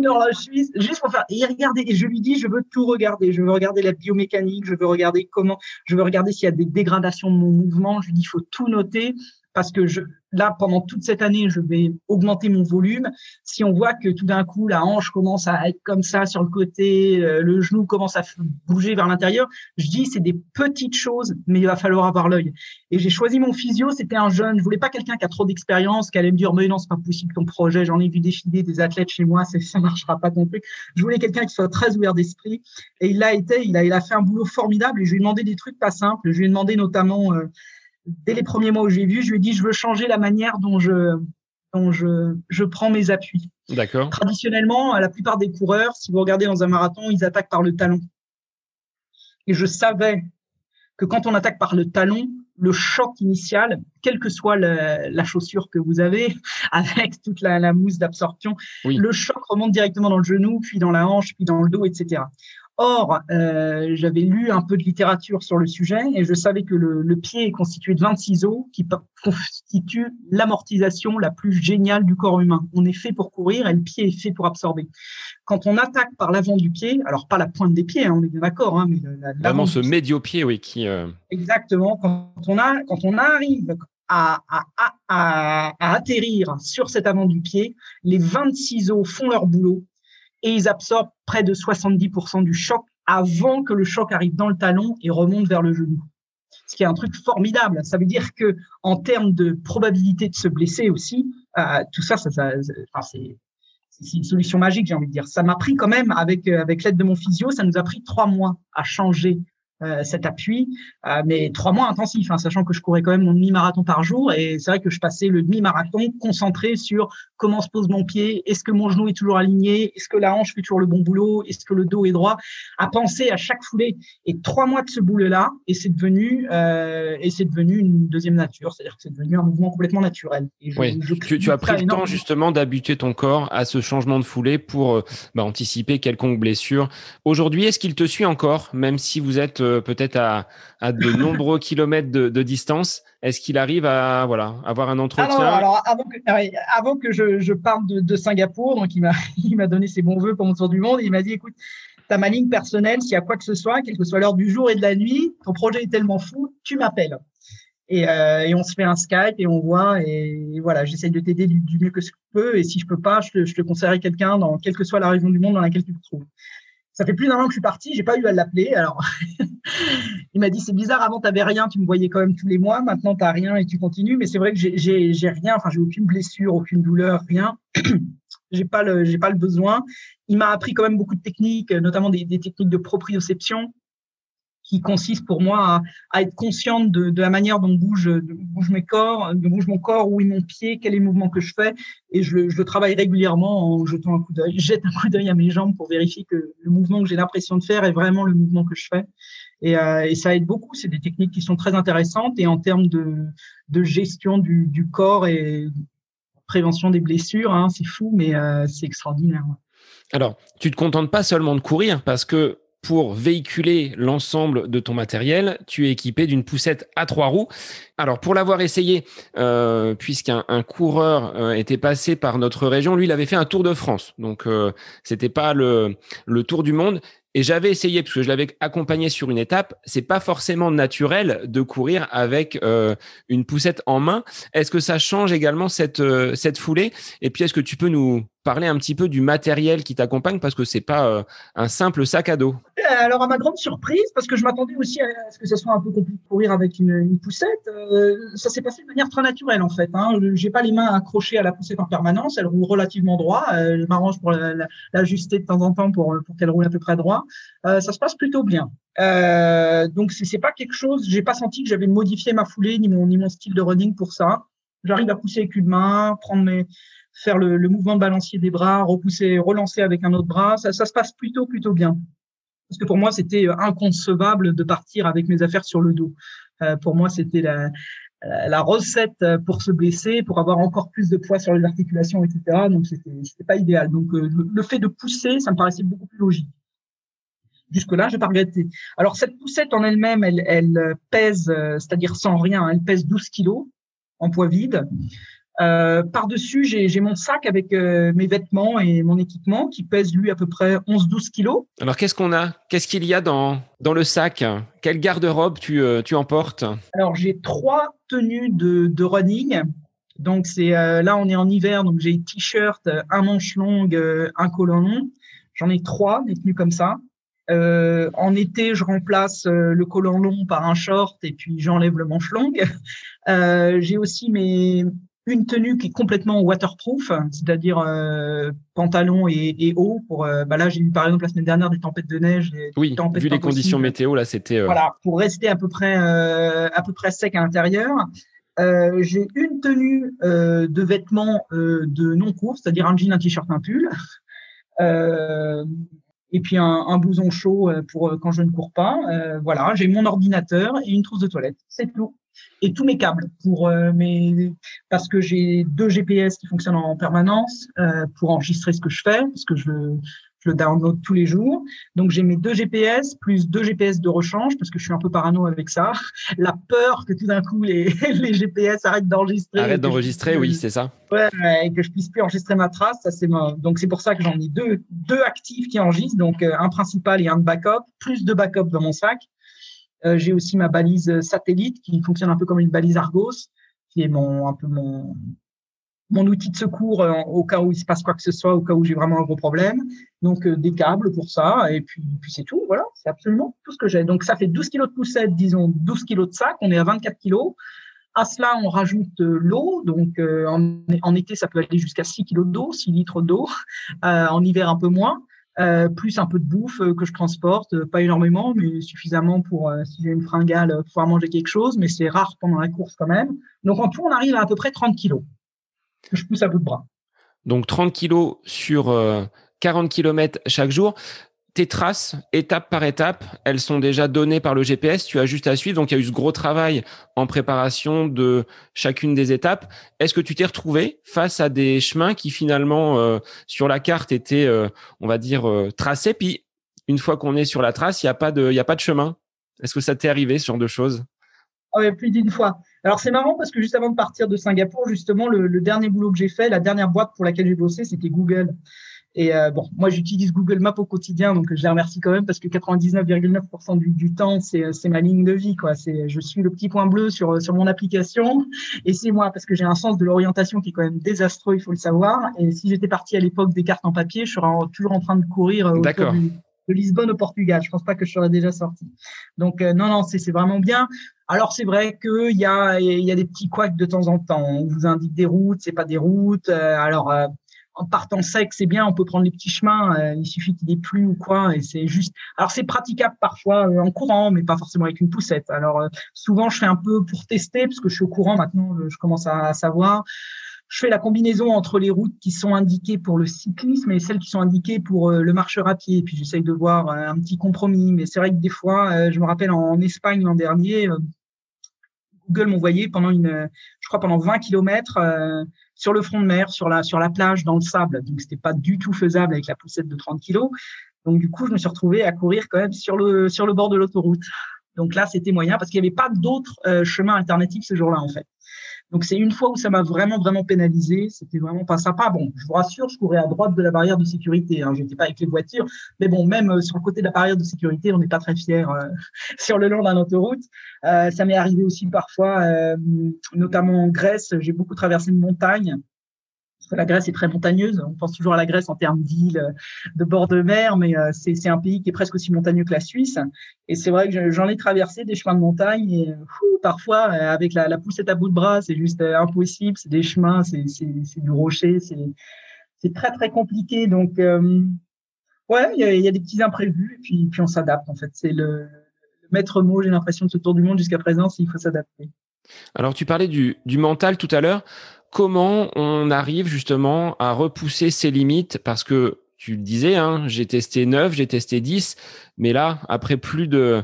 juste pour faire. Et regardez, et je lui dis, je veux tout regarder. Je veux regarder la biomécanique, je veux regarder comment, je veux regarder s'il y a des dégradations de mon mouvement. Je lui dis, il faut tout noter parce que je, là, pendant toute cette année, je vais augmenter mon volume. Si on voit que tout d'un coup, la hanche commence à être comme ça sur le côté, euh, le genou commence à bouger vers l'intérieur, je dis c'est des petites choses, mais il va falloir avoir l'œil. Et j'ai choisi mon physio, c'était un jeune. Je voulais pas quelqu'un qui a trop d'expérience, qui allait me dire mais non, c'est pas possible ton projet. J'en ai vu défiler des athlètes chez moi, ça marchera pas ton truc. Je voulais quelqu'un qui soit très ouvert d'esprit. Et il l'a été. Il a, fait un boulot formidable. Et je lui ai demandé des trucs pas simples. Je lui ai demandé notamment euh, dès les premiers mois où j'ai vu, je lui ai dit je veux changer la manière dont je dont je, je prends mes appuis. D'accord. Traditionnellement, la plupart des coureurs, si vous regardez dans un marathon, ils attaquent par le talon. Et je savais que quand on attaque par le talon, le choc initial, quelle que soit la, la chaussure que vous avez, avec toute la, la mousse d'absorption, le choc remonte directement dans le genou, puis dans la hanche, puis dans le dos, etc. Or, euh, j'avais lu un peu de littérature sur le sujet et je savais que le, le pied est constitué de 26 os qui constituent l'amortisation la plus géniale du corps humain. On est fait pour courir et le pied est fait pour absorber. Quand on attaque par l'avant du pied, alors pas la pointe des pieds, hein, on est bien d'accord, hein, mais la, vraiment ce médio-pied, oui, qui. Euh... Exactement. Quand on a, quand on arrive à, à, à, à, atterrir sur cet avant du pied, les 26 os font leur boulot et ils absorbent près de 70% du choc avant que le choc arrive dans le talon et remonte vers le genou. Ce qui est un truc formidable. Ça veut dire que en termes de probabilité de se blesser aussi, euh, tout ça, ça, c'est c'est une solution magique, j'ai envie de dire. Ça m'a pris quand même, avec, euh, avec l'aide de mon physio, ça nous a pris trois mois à changer euh, cet appui, euh, mais trois mois intensifs, hein, sachant que je courais quand même mon demi-marathon par jour, et c'est vrai que je passais le demi-marathon concentré sur comment se pose mon pied, est-ce que mon genou est toujours aligné, est-ce que la hanche fait toujours le bon boulot, est-ce que le dos est droit, à penser à chaque foulée. Et trois mois de ce boulot-là, et c'est devenu, euh, et c'est devenu une deuxième nature, c'est-à-dire que c'est devenu un mouvement complètement naturel. Et je, oui. tu, tu, as pris le temps justement d'habituer ton corps à ce changement de foulée pour bah, anticiper quelconque blessure. Aujourd'hui, est-ce qu'il te suit encore, même si vous êtes peut-être à, à, de nombreux kilomètres de, de distance. Est-ce qu'il arrive à voilà avoir un entretien alors, avant que, avant que je, je parte de, de, Singapour, donc il m'a il m'a donné ses bons voeux pour mon tour du monde. Il m'a dit écoute, ta ma ligne personnelle, s'il y a quoi que ce soit, quelle que soit l'heure du jour et de la nuit, ton projet est tellement fou, tu m'appelles. Et, on se fait un Skype et on voit. Et, voilà, j'essaye de t'aider du, mieux que je peux. Et si je peux pas, je te, je te conseillerai quelqu'un dans quelle que soit la région du monde dans laquelle tu te trouves. Ça fait plus d'un an que je suis parti, j'ai pas eu à l'appeler. Alors, il m'a dit c'est bizarre, avant tu rien, tu me voyais quand même tous les mois. Maintenant tu n'as rien et tu continues. Mais c'est vrai que j'ai rien, enfin j'ai aucune blessure, aucune douleur, rien. j'ai pas le pas le besoin. Il m'a appris quand même beaucoup de techniques, notamment des, des techniques de proprioception qui consiste pour moi à, être consciente de, la manière dont bouge, bouge mes corps, de bouge mon corps, où est mon pied, quel est le mouvement que je fais. Et je, je le travaille régulièrement en jetant un coup d'œil. Je jette un coup d'œil à mes jambes pour vérifier que le mouvement que j'ai l'impression de faire est vraiment le mouvement que je fais. Et, euh, et ça aide beaucoup. C'est des techniques qui sont très intéressantes et en termes de, de gestion du, du corps et prévention des blessures, hein, c'est fou, mais euh, c'est extraordinaire. Alors, tu te contentes pas seulement de courir parce que pour véhiculer l'ensemble de ton matériel, tu es équipé d'une poussette à trois roues. Alors pour l'avoir essayé, euh, puisqu'un coureur euh, était passé par notre région, lui il avait fait un tour de France, donc euh, c'était pas le, tour du monde. Et j'avais essayé parce que je l'avais accompagné sur une étape. C'est pas forcément naturel de courir avec euh, une poussette en main. Est-ce que ça change également cette foulée? Et puis est-ce que tu peux nous parler un petit peu du matériel qui t'accompagne parce que c'est pas euh, un simple sac à dos. Alors à ma grande surprise, parce que je m'attendais aussi à ce que ce soit un peu compliqué de courir avec une, poussette, euh, ça s'est passé de manière très naturelle en fait. Hein. J'ai pas les mains accrochées à la poussette en permanence, elle roule relativement droit. Euh, je m'arrange pour l'ajuster de temps en temps pour, pour qu'elle roule à peu près droit. ça se passe plutôt bien. donc c'est pas quelque chose, j'ai pas senti que j'avais modifié ma foulée ni mon style de running pour ça. J'arrive à pousser avec une main, prendre mes faire le, le, mouvement de balancier des bras, repousser, relancer avec un autre bras, ça, ça se passe plutôt plutôt bien. Parce que pour moi, c'était inconcevable de partir avec mes affaires sur le dos. Euh, pour moi, c'était la, la recette pour se blesser, pour avoir encore plus de poids sur les articulations, etc. Donc, c'était pas idéal. Donc, euh, le, fait de pousser, ça me paraissait beaucoup plus logique. Jusque-là, je n'ai pas regretté. Alors, cette poussette en elle-même, elle, elle pèse, euh, c'est-à-dire sans rien, elle pèse 12 kilos en poids vide. Euh, Par-dessus, j'ai mon sac avec euh, mes vêtements et mon équipement qui pèse lui à peu près 11-12 kilos. Alors qu'est-ce qu'on a? Qu'est-ce qu'il y a dans, dans le sac? Quelle garde-robe tu, euh, tu emportes? Alors j'ai trois tenues de, de running. Donc c'est là on est en hiver, donc j'ai t-shirt, un manche longue, un collant long. J'en ai trois des tenues comme ça. Euh, en été, je remplace le collant long par un short et puis j'enlève le manche longue. Euh, j'ai aussi mes, une tenue qui est complètement waterproof, c'est-à-dire euh, pantalon et, et haut. Pour euh, bah là, j'ai eu par exemple la semaine dernière des tempêtes de neige. Des oui, vu les conditions météo, là, c'était. Euh, voilà, pour rester à peu près à peu près sec à l'intérieur. j'ai une tenue de vêtements de non court, c'est-à-dire un jean, un t-shirt, un pull. Et puis un, un, chaud pour quand je ne cours pas. voilà, j'ai mon ordinateur et une trousse de toilette. C'est tout et tous mes câbles pour euh, mes parce que j'ai deux GPS qui fonctionnent en permanence euh, pour enregistrer ce que je fais parce que je le download tous les jours. Donc j'ai mes deux GPS plus deux GPS de rechange parce que je suis un peu parano avec ça. La peur que tout d'un coup les, les GPS arrêtent d'enregistrer. Arrêtent d'enregistrer, oui, c'est ça. Ouais, et que je puisse plus enregistrer ma trace, ça c'est donc c'est pour ça que j'en ai deux deux actifs qui enregistrent, donc euh, un principal et un de backup, plus de backup dans mon sac. Euh, j'ai aussi ma balise satellite qui fonctionne un peu comme une balise Argos, qui est mon un peu mon mon outil de secours euh, au cas où il se passe quoi que ce soit, au cas où j'ai vraiment un gros problème. Donc euh, des câbles pour ça, et puis, puis c'est tout. Voilà, c'est absolument tout ce que j'ai. Donc ça fait 12 kilos de poussette, disons 12 kilos de sac. On est à 24 kilos. À cela, on rajoute l'eau. Donc en, en, été, ça peut aller jusqu'à 6 kilos d'eau, 6 litres d'eau. en hiver, un peu moins. Euh, plus un peu de bouffe euh, que je transporte, euh, pas énormément, mais suffisamment pour, si j'ai une fringale, pouvoir manger quelque chose, mais c'est rare pendant la course quand même. Donc en tout, on arrive à à peu près 30 kilos Donc 30 kilos sur 40 km chaque jour tes traces, étape par étape, elles sont déjà données par le GPS. Tu as juste à suivre. Donc, il y a eu ce gros travail en préparation de chacune des étapes. Est-ce que tu t'es retrouvé face à des chemins qui finalement, euh, sur la carte, étaient, euh, on va dire, euh, tracés? Puis, une fois qu'on est sur la trace, il n'y a pas de, il a pas de chemin. Est-ce que ça t'est arrivé, ce genre de choses? Ah oui, plus d'une fois. Alors c'est marrant parce que juste avant de partir de Singapour, justement, le, le dernier boulot que j'ai fait, la dernière boîte pour laquelle j'ai bossé, c'était Google. Et euh, bon, moi, j'utilise Google Maps au quotidien, donc je les remercie quand même parce que 99,9% du, du, temps, c'est ma ligne de vie. Quoi. Je suis le petit point bleu sur, sur mon application et c'est moi parce que j'ai un sens de l'orientation qui est quand même désastreux, il faut le savoir. Et si j'étais parti à l'époque des cartes en papier, je serais toujours en train de courir autour de Lisbonne au Portugal. Je pense pas que je serais déjà sorti. Donc euh, non, non, c'est vraiment bien. Alors c'est vrai qu'il y a, y a des petits couacs de temps en temps. On vous indique des routes, c'est pas des routes. Euh, alors euh, en partant sec, c'est bien, on peut prendre les petits chemins, euh, il suffit qu'il ait plu ou quoi, et c'est juste. Alors c'est praticable parfois en courant, mais pas forcément avec une poussette. Alors souvent je fais un peu pour tester, parce que je suis au courant maintenant, je commence à, savoir. Je fais la combinaison entre les routes qui sont indiquées pour le cyclisme et celles qui sont indiquées pour le marcheur à pied. Puis j'essaye de voir un petit compromis, mais c'est vrai que des fois, je me rappelle en Espagne l'an dernier, Google m'envoyait pendant une, je crois pendant 20 kilomètres sur le front de mer, sur la, sur la plage, dans le sable. Donc, c'était pas du tout faisable avec la poussette de 30 kilos. Donc, du coup, je me suis retrouvé à courir quand même sur le, sur le bord de l'autoroute. Donc là, c'était moyen parce qu'il n'y avait pas d'autres euh, chemins alternatifs ce jour-là, en fait. Donc c'est une fois où ça m'a vraiment vraiment pénalisé. C'était vraiment pas sympa. Bon, je vous rassure, je courais à droite de la barrière de sécurité. Hein. J'étais pas avec les voitures, mais bon, même euh, sur le côté de la barrière de sécurité, on n'est pas très fier euh, sur le long d'un autoroute. Euh, ça m'est arrivé aussi parfois, notamment en Grèce. J'ai beaucoup traversé une montagne la Grèce est très montagneuse. On pense toujours à la Grèce en termes d'îles, de bord de mer, mais euh, c'est un pays qui est presque aussi montagneux que la Suisse. Et c'est vrai que j'en ai traversé des chemins de montagne parfois, euh, avec la, poussette à bout de bras, c'est juste euh, impossible. C'est des chemins, c'est du rocher, c'est très, très compliqué. Donc, ouais, il y, a, des petits imprévus et puis, on s'adapte, en fait. C'est le, maître mot, j'ai l'impression, de ce tour du monde jusqu'à présent, s'il faut s'adapter. Alors, tu parlais du mental tout à l'heure comment on arrive justement à repousser ses limites parce que tu le disais, hein, j'ai testé 9, j'ai testé 10, mais là, après euh,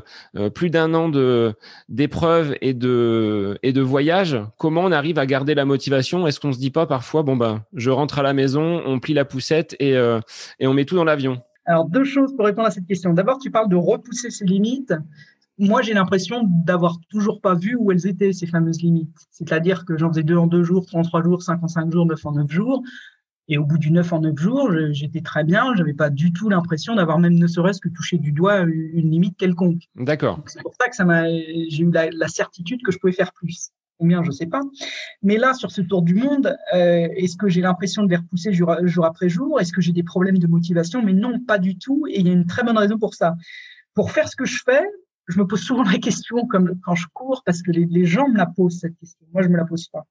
plus d'un an de d'épreuves et de et voyages, comment on arrive à garder la motivation? Est-ce qu'on se dit pas parfois, bon ben, je rentre à la maison, on plie la poussette et euh, et on met tout dans l'avion? Alors deux choses pour répondre à cette question. D'abord, tu parles de repousser ses limites moi, j'ai l'impression d'avoir toujours pas vu où elles étaient, ces fameuses limites. C'est-à-dire que j'en faisais deux en deux jours, trois en trois jours, cinq en cinq jours, neuf en neuf jours. Et au bout du neuf en neuf jours, j'étais très bien. J'avais pas du tout l'impression d'avoir même ne serait-ce que touché du doigt une limite quelconque. D'accord. C'est pour ça que ça m'a, j'ai eu la, certitude que je pouvais faire plus. Combien, je sais pas. Mais là, sur ce tour du monde, euh, est-ce que j'ai l'impression de les repousser jour, jour après jour? Est-ce que j'ai des problèmes de motivation? Mais non, pas du tout. Et il y a une très bonne raison pour ça. Pour faire ce que je fais, je me pose souvent la question comme quand je cours parce que les, gens me la posent cette question. Moi, je me la pose pas.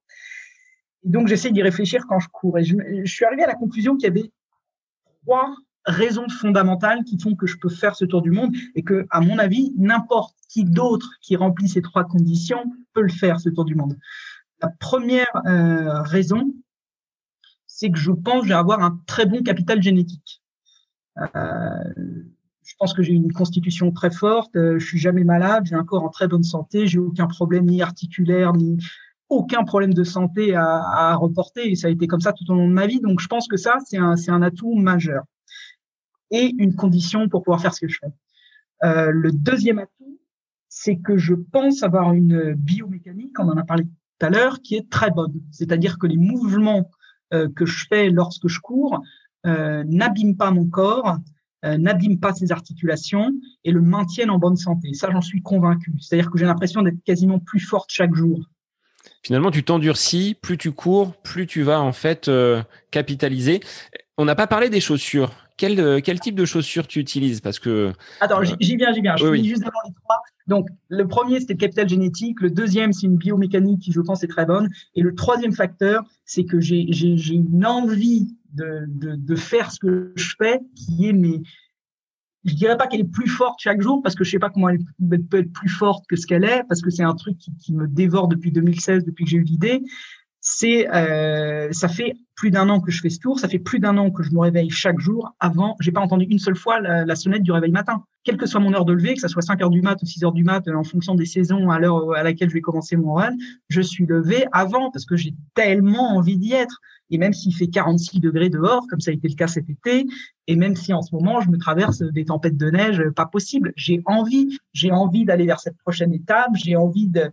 Et donc, j'essaie d'y réfléchir quand je cours. Et je, suis arrivé à la conclusion qu'il y avait trois raisons fondamentales qui font que je peux faire ce tour du monde et que, à mon avis, n'importe qui d'autre qui remplit ces trois conditions peut le faire, ce tour du monde. La première euh, raison, c'est que je pense que je avoir un très bon capital génétique. Euh, pense que j'ai une constitution très forte, euh, je suis jamais malade, j'ai un corps en très bonne santé, j'ai aucun problème ni articulaire ni aucun problème de santé à, reporter et ça a été comme ça tout au long de ma vie. Donc je pense que ça c'est un c'est un atout majeur et une condition pour pouvoir faire ce que je fais. Euh, le deuxième atout, c'est que je pense avoir une biomécanique, on en a parlé tout à l'heure, qui est très bonne. C'est-à-dire que les mouvements euh, que je fais lorsque je cours euh, n'abîment pas mon corps, euh, n'abîme pas ses articulations et le maintiennent en bonne santé. Ça, j'en suis convaincu. C'est-à-dire que j'ai l'impression d'être quasiment plus forte chaque jour. Finalement, tu t'endurcis, plus tu cours, plus tu vas en fait euh, capitaliser. On n'a pas parlé des chaussures. Quel, euh, quel type de chaussures tu utilises? Parce que attends, j'y viens, j'y viens. Je oui, juste avant les trois. Donc, le premier, c'était le capital génétique. Le deuxième, c'est une biomécanique qui, je pense, est très bonne. Et le troisième facteur, c'est que j'ai une envie de, de, faire ce que je fais, qui est mais je dirais pas qu'elle est plus forte chaque jour parce que je sais pas comment elle peut être plus forte que ce qu'elle est parce que c'est un truc qui, me dévore depuis 2016 depuis que j'ai eu l'idée. C'est euh, ça fait plus d'un an que je fais ce tour ça fait plus d'un an que je me réveille chaque jour. Avant j'ai pas entendu une seule fois la, sonnette du réveil matin quelle que soit mon heure de lever, que ce soit 5 heures du mat ou 6 heures du mat, en fonction des saisons à l'heure à laquelle je vais commencer mon run, je suis levé avant parce que j'ai tellement envie d'y être. Et même s'il fait 46 degrés dehors, comme ça a été le cas cet été, et même si en ce moment je me traverse des tempêtes de neige, pas possible. J'ai envie, j'ai envie d'aller vers cette prochaine étape, j'ai envie euh,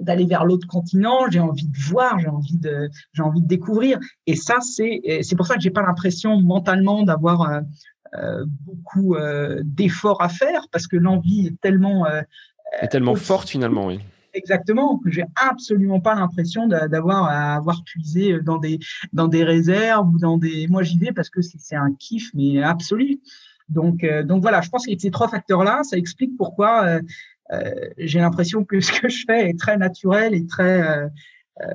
d'aller vers l'autre continent, j'ai envie de voir, j'ai envie de, j'ai envie de découvrir. Et ça, c'est, c'est pour ça que j'ai pas l'impression mentalement d'avoir euh, euh, beaucoup d'efforts à faire parce que l'envie est tellement est tellement forte finalement, oui. Exactement, que j'ai absolument pas l'impression d'avoir à avoir puisé dans des dans des réserves ou dans des. Moi, j'y vais parce que c'est un kiff mais absolu. Donc euh, donc voilà, je pense que ces trois facteurs-là, ça explique pourquoi euh, euh, j'ai l'impression que ce que je fais est très naturel et très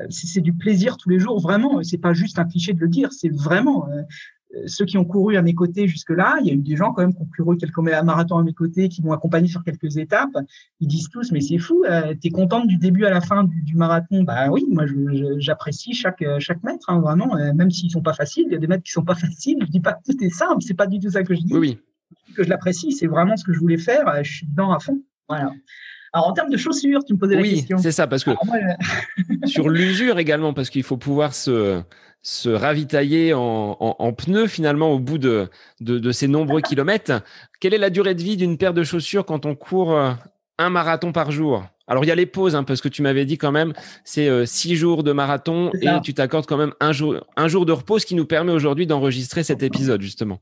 c'est du plaisir tous les jours, vraiment. C'est pas juste un cliché de le dire, c'est vraiment. Euh, ceux qui ont couru à mes côtés jusque-là, il y a eu des gens quand même qui ont couru quelques marathons à mes côtés, qui m'ont accompagné sur quelques étapes. Ils disent tous, mais c'est fou, euh, tu es contente du début à la fin du, marathon? Bah oui, moi j'apprécie chaque euh, chaque mètre, hein, vraiment, même s'ils sont pas faciles. Il y a des mètres qui sont pas faciles. Je dis pas que tout est simple, c'est pas du tout ça que je dis. Oui, Que je l'apprécie, c'est vraiment ce que je voulais faire. Je suis dedans à fond. Voilà. Alors en termes de chaussures, tu me posais la question. Oui, c'est ça, parce que sur l'usure également, parce qu'il faut pouvoir se se ravitailler en, pneus finalement au bout de, de, ces nombreux kilomètres. Quelle est la durée de vie d'une paire de chaussures quand on court euh, un marathon par jour? Alors il y a les pauses, hein, parce que tu m'avais dit quand même, c'est euh, six jours de marathon et tu t'accordes quand même un jour, un jour de repos, ce qui nous permet aujourd'hui d'enregistrer cet épisode justement.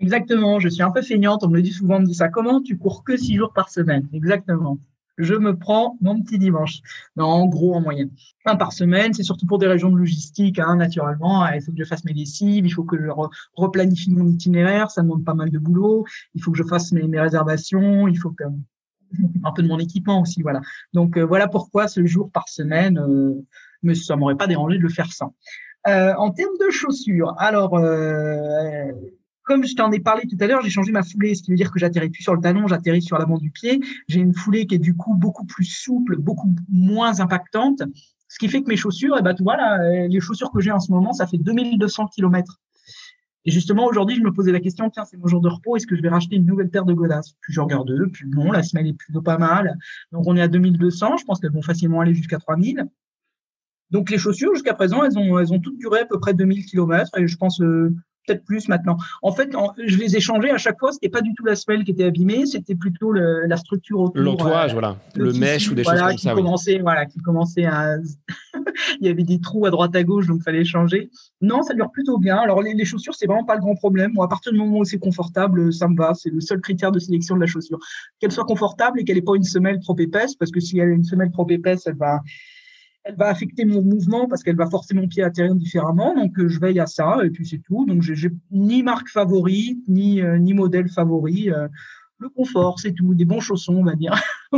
Exactement, je suis un peu feignante, on me le dit souvent, on me dit ça, comment tu cours que six jours par semaine? Exactement je me prends mon petit dimanche. Non, en gros, en moyenne. Un par semaine, c'est surtout pour des régions de logistique, hein, naturellement. Il faut que je fasse mes lessives, il faut que je replanifie mon itinéraire, ça demande pas mal de boulot. Il faut que je fasse mes, réservations, il faut que un peu de mon équipement aussi, voilà. Donc euh, voilà pourquoi ce jour par semaine, euh, mais ça m'aurait pas dérangé de le faire sans. Euh, en termes de chaussures, alors euh, comme je t'en ai parlé tout à l'heure, j'ai changé ma foulée, ce qui veut dire que j'atterris plus sur le talon, j'atterris sur l'avant du pied. J'ai une foulée qui est du coup beaucoup plus souple, beaucoup moins impactante. Ce qui fait que mes chaussures, eh ben, voilà, euh, les chaussures que j'ai en ce moment, ça fait 2200 km. Et justement, aujourd'hui, je me posais la question, tiens, c'est mon jour de repos, est-ce que je vais racheter une nouvelle paire de godasses? Puis je regarde eux, puis non, la semelle est plutôt pas mal. Donc on est à 2200, je pense qu'elles vont facilement aller jusqu'à 3000. Donc les chaussures, jusqu'à présent, elles ont, elles ont toutes duré à peu près 2000 km, et je pense euh, peut-être plus maintenant. En fait, je les ai changés à chaque fois. C'était pas du tout la semelle qui était abîmée, c'était plutôt la structure autour. L'entourage, euh, voilà, le, mesh ou des choses comme qui ça. Commençait, Voilà, qui commençait à. il y avait des trous à droite à gauche, donc fallait changer. Non, ça dure plutôt bien. Alors les, chaussures, c'est vraiment pas le grand problème. Moi, à partir du moment où c'est confortable, ça me va. C'est le seul critère de sélection de la chaussure. Qu'elle soit confortable et qu'elle n'ait pas une semelle trop épaisse, parce que si elle a une semelle trop épaisse, elle va elle va affecter mon mouvement parce qu'elle va forcer mon pied à atterrir différemment. Donc, euh, je veille à ça et puis c'est tout. Donc, j'ai ni marque favorite, ni, euh, ni modèle favori. Le confort, c'est tout, des bons chaussons, on va dire.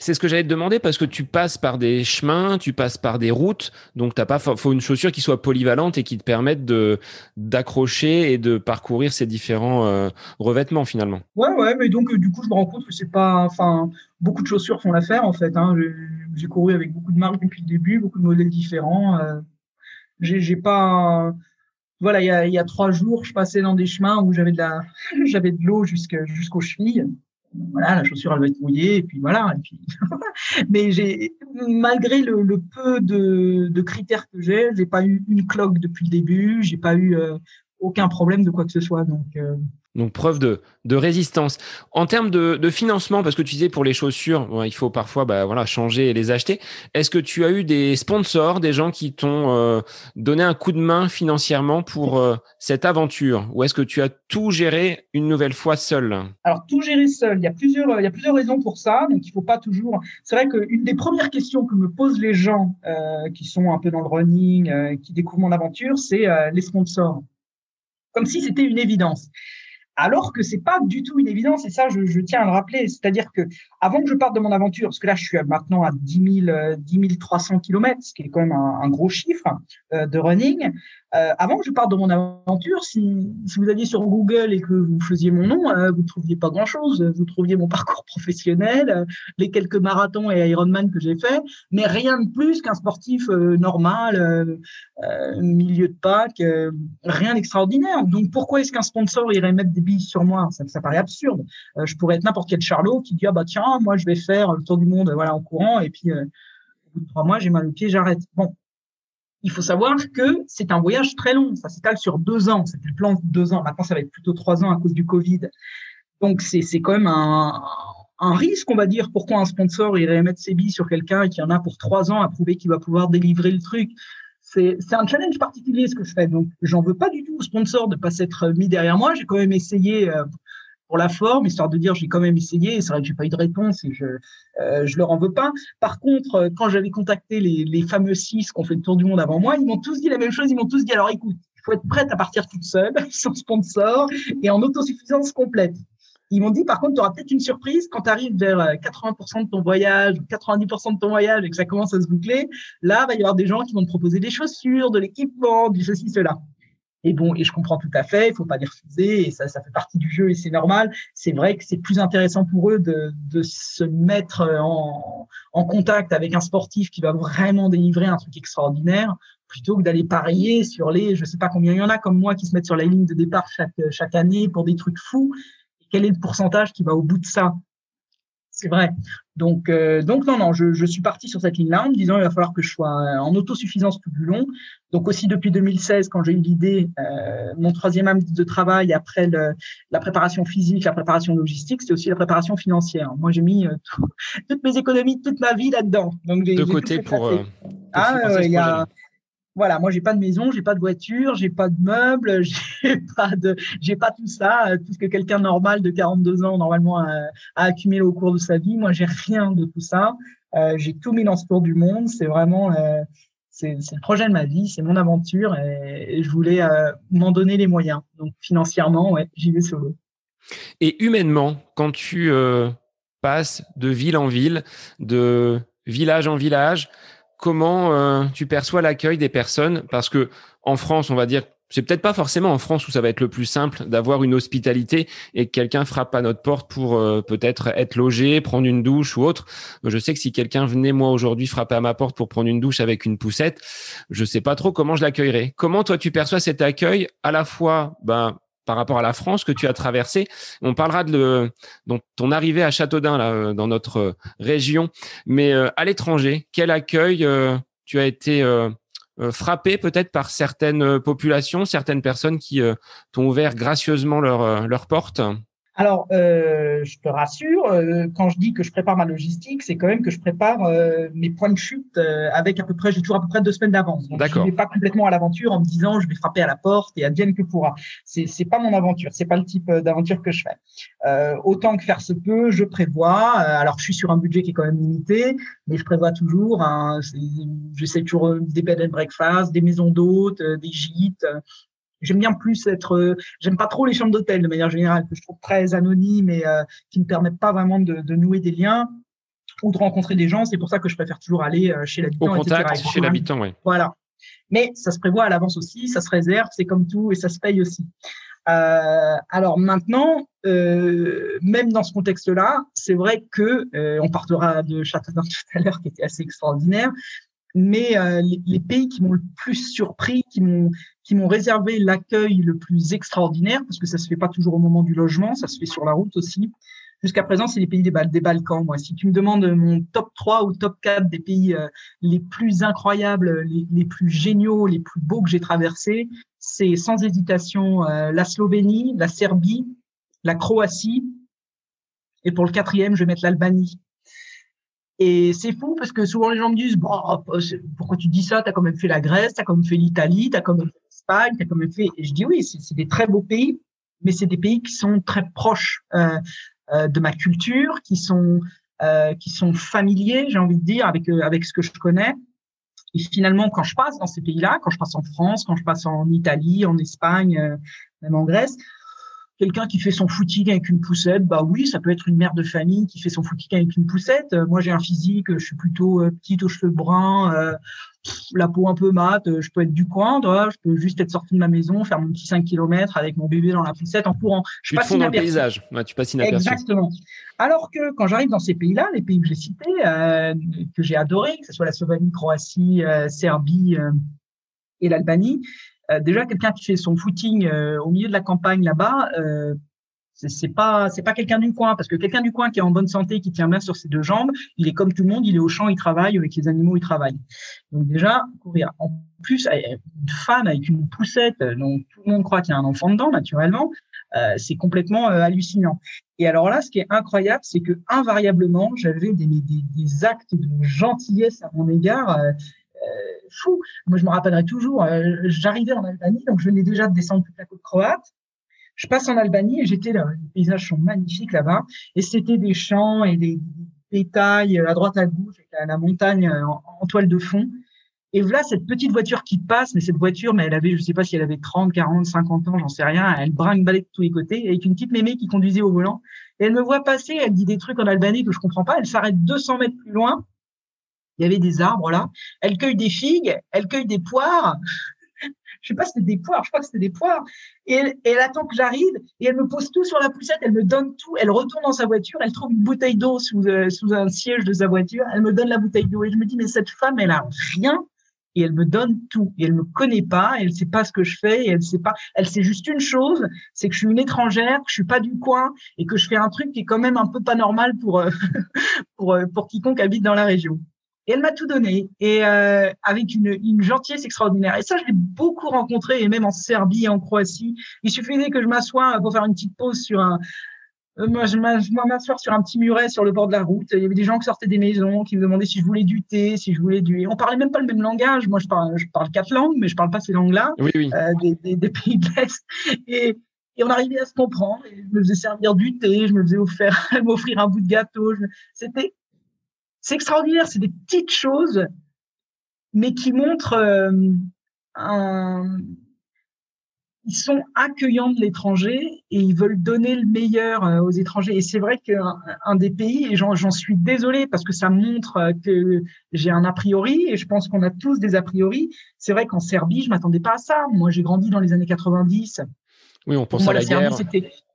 c'est ce que j'allais te demander parce que tu passes par des chemins, tu passes par des routes, donc t'as pas faut une chaussure qui soit polyvalente et qui te permette de d'accrocher et de parcourir ces différents euh, revêtements finalement. Ouais, ouais, mais donc euh, du coup je me rends compte que c'est pas, enfin beaucoup de chaussures font l'affaire en fait. Hein. J'ai couru avec beaucoup de marques depuis le début, beaucoup de modèles différents. Euh, j'ai pas voilà, il y a, trois jours, je passais dans des chemins où j'avais de la, j'avais de l'eau jusqu'aux chevilles. Voilà, la chaussure elle va être mouillée et puis voilà. Et puis Mais j'ai, malgré le, peu de, de, critères que j'ai, j'ai pas eu une cloque depuis le début, j'ai pas eu euh, aucun problème de quoi que ce soit. Donc euh, donc preuve de, résistance. En termes de, financement, parce que tu disais pour les chaussures, il faut parfois bah, changer et les acheter. Est-ce que tu as eu des sponsors, des gens qui t'ont euh, donné un coup de main financièrement pour euh, cette aventure? Ou est-ce que tu as tout géré une nouvelle fois seul? Alors tout gérer seul, il y a plusieurs, il y a plusieurs raisons pour ça. Donc il faut pas toujours. C'est vrai qu'une des premières questions que me posent les gens euh, qui sont un peu dans le running, qui découvrent mon aventure, c'est les sponsors. Comme si c'était une évidence alors que c'est pas du tout une évidence et ça je, tiens à le rappeler c'est-à-dire que avant que je parte de mon aventure parce que là je suis maintenant à 10 000 10 300 km ce qui est quand même un, gros chiffre euh, de running euh, avant que je parte de mon aventure, si, vous alliez sur Google et que vous faisiez mon nom, euh, vous ne trouviez pas grand-chose. Vous trouviez mon parcours professionnel, les quelques marathons et Ironman que j'ai fait, mais rien de plus qu'un sportif normal, milieu de pack, rien d'extraordinaire. Donc pourquoi est-ce qu'un sponsor irait mettre des sur moi, ça, ça paraît absurde. je pourrais être n'importe quel charlot qui dit ah bah tiens, moi je vais faire le tour du monde, voilà en courant, et puis au bout de trois mois j'ai mal au pied, j'arrête. Bon, il faut savoir que c'est un voyage très long. Ça s'étale sur deux ans. C'était le plan de deux ans. Maintenant, ça va être plutôt trois ans à cause du Covid. Donc, c'est quand même un, un risque, on va dire. Pourquoi un sponsor irait mettre ses billes sur quelqu'un qui en a pour trois ans à prouver qu'il va pouvoir délivrer le truc? C'est un challenge particulier ce que je fais. Donc, j'en veux pas du tout au sponsor de pas s'être mis derrière moi. J'ai quand même essayé euh, pour la forme, histoire de dire j'ai quand même essayé. C'est vrai que j'ai pas eu de réponse et je euh, je leur en veux pas. Par contre, euh, quand j'avais contacté les, les fameux six qui ont fait le tour du monde avant moi, ils m'ont tous dit la même chose. Ils m'ont tous dit alors écoute, il faut être prête à partir toute seule, sans sponsor et en autosuffisance complète. Ils m'ont dit, par contre, tu auras peut-être une surprise quand tu arrives vers 80% euh, de ton voyage, 90% de ton voyage et que ça commence à se boucler. Là, il va y avoir des gens qui vont te proposer des chaussures, de l'équipement, du ceci, cela. Et bon, et je comprends tout à fait, il faut pas les refuser, et ça, ça fait partie du jeu et c'est normal. C'est vrai que c'est plus intéressant pour eux de, de se mettre en, en, contact avec un sportif qui va vraiment délivrer un truc extraordinaire plutôt que d'aller parier sur les, je sais pas combien il y en a comme moi qui se mettent sur la ligne de départ chaque, chaque année pour des trucs fous. Quel est le pourcentage qui va au bout de ça? C'est vrai. Donc, euh, donc non, non, je, je, suis parti sur cette ligne-là en me disant il va falloir que je sois en autosuffisance tout du long. Donc aussi depuis 2016, quand j'ai eu l'idée, euh, mon troisième âme de travail après le, la préparation physique, la préparation logistique, c'était aussi la préparation financière. Moi, j'ai mis euh, toutes mes économies, toute ma vie là-dedans. Donc de côté pour. Euh, ah, il y a voilà, moi j'ai pas de maison, j'ai pas de voiture, j'ai pas de meubles, j'ai pas de, j'ai pas tout ça, tout ce que quelqu'un normal de 42 ans normalement a, accumulé au cours de sa vie. Moi j'ai rien de tout ça. Euh, j'ai tout mis dans ce tour du monde. C'est vraiment, euh, c'est, le projet de ma vie, c'est mon aventure et, je voulais euh, m'en donner les moyens. Donc financièrement, ouais, j'y vais solo. Et humainement, quand tu passes de ville en ville, de village en village, comment euh, tu perçois l'accueil des personnes? Parce que en France, on va dire, c'est peut-être pas forcément en France où ça va être le plus simple d'avoir une hospitalité et que quelqu'un frappe à notre porte pour euh, peut-être être logé, prendre une douche ou autre. Je sais que si quelqu'un venait moi aujourd'hui frapper à ma porte pour prendre une douche avec une poussette, je sais pas trop comment je l'accueillerais. Comment toi tu perçois cet accueil à la fois ben par rapport à la France que tu as traversée. On parlera de ton arrivée à Châteaudun, euh, dans notre euh, région. Mais euh, à l'étranger, quel accueil tu as été frappé peut-être par certaines populations, certaines personnes qui t'ont ouvert gracieusement leurs portes alors, euh, je te rassure, euh, quand je dis que je prépare ma logistique, c'est quand même que je prépare euh, mes points de chute euh, avec à peu près, j'ai toujours à peu près deux semaines d'avance. Donc, je ne vais pas complètement à l'aventure en me disant je vais frapper à la porte et advienne que pourra. C'est c'est pas mon aventure, c'est pas le type d'aventure que je fais. autant que faire se peut, je prévois. alors, je suis sur un budget qui est quand même limité, mais je prévois toujours. Hein, J'essaie toujours des bed and breakfast, des maisons d'hôtes, des gîtes. J'aime bien plus être, euh, j'aime pas trop les chambres d'hôtel de manière générale, que je trouve très anonymes et euh, qui ne permettent pas vraiment de, de, nouer des liens ou de rencontrer des gens. C'est pour ça que je préfère toujours aller euh, chez l'habitant. Au contact, chez l'habitant, oui. Voilà. Mais ça se prévoit à l'avance aussi, ça se réserve, c'est comme tout et ça se paye aussi. Euh, alors maintenant, euh, même dans ce contexte-là, c'est vrai que on partira de Châteauneuf tout à l'heure, qui était assez extraordinaire, mais les, pays qui m'ont le plus surpris, qui m'ont qui m'ont réservé l'accueil le plus extraordinaire, parce que ça se fait pas toujours au moment du logement, ça se fait sur la route aussi. Jusqu'à présent, c'est les pays des, Balkans. Moi, si tu me demandes mon top 3 ou top 4 des pays euh, les plus incroyables, les, plus géniaux, les plus beaux que j'ai traversés, c'est sans hésitation euh, la Slovénie, la Serbie, la Croatie, et pour le quatrième, je vais mettre l'Albanie. Et c'est fou parce que souvent les gens me disent bon, pourquoi tu dis ça? Tu as quand même fait la Grèce, tu as quand même fait l'Italie, tu as quand même fait l'Espagne, tu as quand même fait. Et je dis oui, c'est des très beaux pays, mais c'est des pays qui sont très proches euh, euh, de ma culture, qui sont euh, qui sont familiers, j'ai envie de dire, avec avec ce que je connais. Et finalement, quand je passe dans ces pays-là, quand je passe en France, quand je passe en Italie, en Espagne, même en Grèce, quelqu'un qui fait son footing avec une poussette, bah oui, ça peut être une mère de famille qui fait son footing avec une poussette. Moi, j'ai un physique, je suis plutôt petite aux cheveux bruns, la peau un peu mate, je peux être du coin, je peux juste être sorti de ma maison, faire mon petit 5 km avec mon bébé dans la poussette en courant. Je tu passe dans le paysage, tu passes inaperçu. Exactement. Alors que quand j'arrive dans ces pays-là, les pays que j'ai cités, que j'ai adorés, que ce soit la Slovénie, Croatie, Serbie et l'Albanie, euh, déjà, quelqu'un qui fait son footing euh, au milieu de la campagne là-bas, euh, C'est pas c'est pas quelqu'un du coin parce que quelqu'un du coin qui est en bonne santé, qui tient bien sur ses deux jambes, il est comme tout le monde, il est au champ, il travaille avec les animaux, il travaille. Donc déjà courir. En plus, une femme avec une poussette, donc tout le monde croit qu'il y a un enfant dedans naturellement. Euh, c'est complètement euh, hallucinant. Et alors là, ce qui est incroyable, c'est que invariablement, j'avais des, des, des, actes de gentillesse à mon égard. Euh, fou. Moi, je me rappellerai toujours, j'arrivais en Albanie, donc je venais déjà de descendre toute la côte croate. Je passe en Albanie et j'étais là, les paysages sont magnifiques là-bas, et c'était des champs et des détails à droite à gauche, avec la, montagne en, toile de fond. Et voilà cette petite voiture qui passe, mais cette voiture, mais elle avait, je sais pas si elle avait 30, 40, 50 ans, j'en sais rien, elle brinque balai de tous les côtés, avec une petite mémé qui conduisait au volant. Et elle me voit passer, elle dit des trucs en Albanie que je comprends pas, elle s'arrête 200 mètres plus loin, il y avait des arbres là, elle cueille des figues, elle cueille des poires, je sais pas si c'était des poires, je crois que c'était des poires. Et elle, attend que j'arrive et elle me pose tout sur la poussette, elle me donne tout, elle retourne dans sa voiture, elle trouve une bouteille d'eau sous, euh, sous un siège de sa voiture, elle me donne la bouteille d'eau et je me dis mais cette femme elle a rien et elle me donne tout. Et elle me connaît pas, elle sait pas ce que je fais, et elle sait pas, elle sait juste une chose, c'est que je suis une étrangère, que je suis pas du coin, et que je fais un truc qui est quand même un peu pas normal pour euh, euh, pour quiconque habite dans la région. Et elle m'a tout donné, et euh, avec une, une gentillesse extraordinaire. Et ça, je l'ai beaucoup rencontré, et même en Serbie en Croatie. Il suffisait que je m'assoie pour faire une petite pause sur un, euh, moi, je m'asseoir sur un petit muret sur le bord de la route. Il y avait des gens qui sortaient des maisons, qui me demandaient si je voulais du thé, si je voulais du. On parlait même pas le même langage. Moi, je parle, je parle quatre langues, mais je parle pas ces langues-là, oui, oui. Euh, des, des, des, pays de l'Est. Et, et, on arrivait à se comprendre. Et je me faisais servir du thé, je me faisais offrir, m'offrir un bout de gâteau. C'était, c'est extraordinaire. C'est des petites choses, mais qui montrent euh, un ils sont accueillants de l'étranger et ils veulent donner le meilleur euh, aux étrangers. Et c'est vrai qu'un un des pays, et j'en suis désolée parce que ça montre euh, que j'ai un a priori, et je pense qu'on a tous des a priori. C'est vrai qu'en Serbie, je m'attendais pas à ça. Moi, j'ai grandi dans les années 90. Oui, on pense à la, guerre.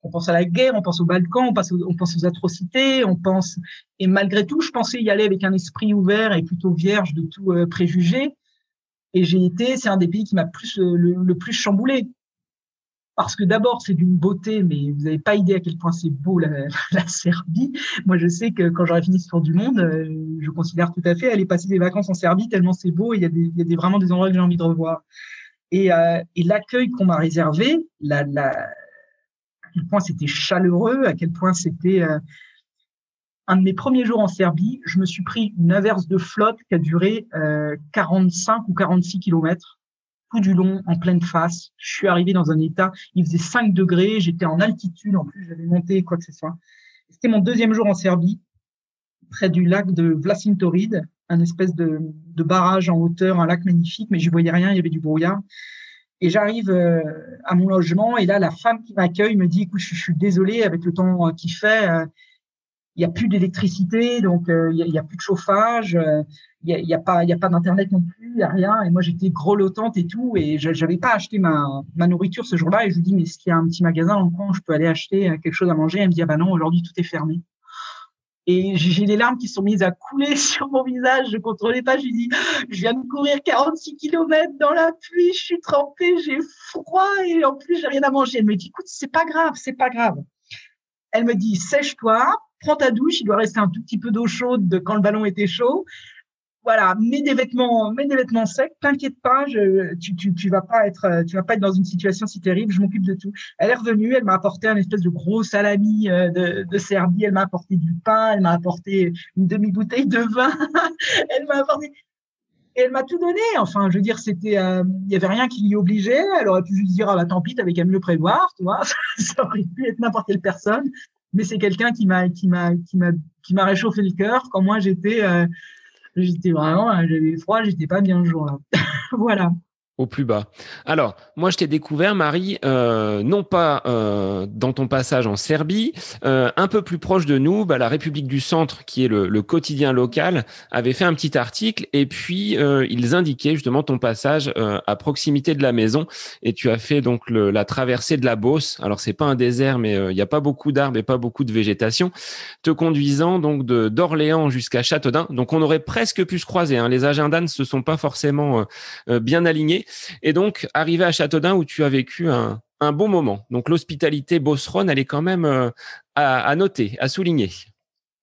On pense à la guerre, on pense aux Balkans, on pense aux, atrocités, on pense. Et malgré tout, je pensais y aller avec un esprit ouvert et plutôt vierge de tout euh, préjugé. Et j'ai été, c'est un des pays qui m'a plus le, plus chamboulé parce que d'abord c'est d'une beauté, mais vous n'avez pas idée à quel point c'est beau la, Serbie. Moi, je sais que quand j'aurai fini ce tour du monde, euh, je considère tout à fait aller passer des vacances en Serbie tellement c'est beau. Il y a, des, y a des, vraiment des endroits que j'ai envie de revoir. Et, euh, et l'accueil qu'on m'a réservé, la, la, quel point c'était chaleureux, à quel point c'était euh, un de mes premiers jours en Serbie. Je me suis pris une averse de flotte qui a duré 45 ou 46 kilomètres du long, en pleine face. Je suis arrivé dans un état, il faisait 5 degrés, j'étais en altitude, en plus j'avais monté quoi que ce soit. C'était mon deuxième jour en Serbie, près du lac de Vlasintorid, un espèce de, de barrage en hauteur, un lac magnifique, mais je voyais rien, il y avait du brouillard. Et j'arrive euh, à mon logement et là, la femme qui m'accueille me dit, écoute, je, suis désolée avec le temps qu'il fait, euh, il n'y a plus d'électricité, donc euh, il n'y a, plus de chauffage, il n'y a, a, pas, d'internet non plus, il n'y a rien. Et moi j'étais grelottante et tout, et je n'avais pas acheté ma, nourriture ce jour-là. Et je lui dis mais est-ce qu'il y a un petit magasin en coin je peux aller acheter euh, quelque chose à manger? Elle me dit ah bah non, aujourd'hui tout est fermé. Et j'ai les larmes qui sont mises à couler sur mon visage. Je contrôlais pas. Je lui dis, je viens de courir 46 km dans la pluie, je suis trempée, j'ai froid et en plus j'ai rien à manger. Elle me dit, écoute, c'est pas grave, c'est pas grave. Elle me dit, sèche-toi, prends ta douche, il doit rester un tout petit peu d'eau chaude quand le ballon était chaud. Voilà, mets des vêtements, mets des vêtements secs, t'inquiète pas, tu, tu, vas pas être, tu vas pas être dans une situation si terrible, je m'occupe de tout. Elle est revenue, elle m'a apporté un espèce de gros salami euh, de, Serbie, elle m'a apporté du pain, elle m'a apporté une demi-bouteille de vin, elle m'a apporté, et elle m'a tout donné. Enfin, je veux dire, c'était, euh, il y avait rien qui l'y obligeait. Elle aurait pu juste dire, ah bah tant pis, t'avais qu'à le prévoir, tu vois. Ça aurait pu être n'importe quelle personne mais c'est quelqu'un qui m'a qui m'a qui m'a qui m'a réchauffé le cœur quand moi j'étais euh, j'étais vraiment euh, j'avais froid j'étais pas bien le jour là voilà au plus bas. Alors, moi, je t'ai découvert, Marie, euh, non pas euh, dans ton passage en Serbie, euh, un peu plus proche de nous, bah, la République du Centre, qui est le, le, quotidien local, avait fait un petit article et puis euh, ils indiquaient justement ton passage euh, à proximité de la maison et tu as fait donc le, la traversée de la Beauce. Alors, c'est pas un désert, mais euh, il n'y a pas beaucoup d'arbres et pas beaucoup de végétation, te conduisant donc de d'Orléans jusqu'à Châteaudun. Donc, on aurait presque pu se croiser. Hein. Les agendas ne se sont pas forcément bien alignés. Et donc, arrivé à Châteaudun où tu as vécu un, bon moment. Donc l'hospitalité Bosron, elle est quand même euh, à, noter, à souligner.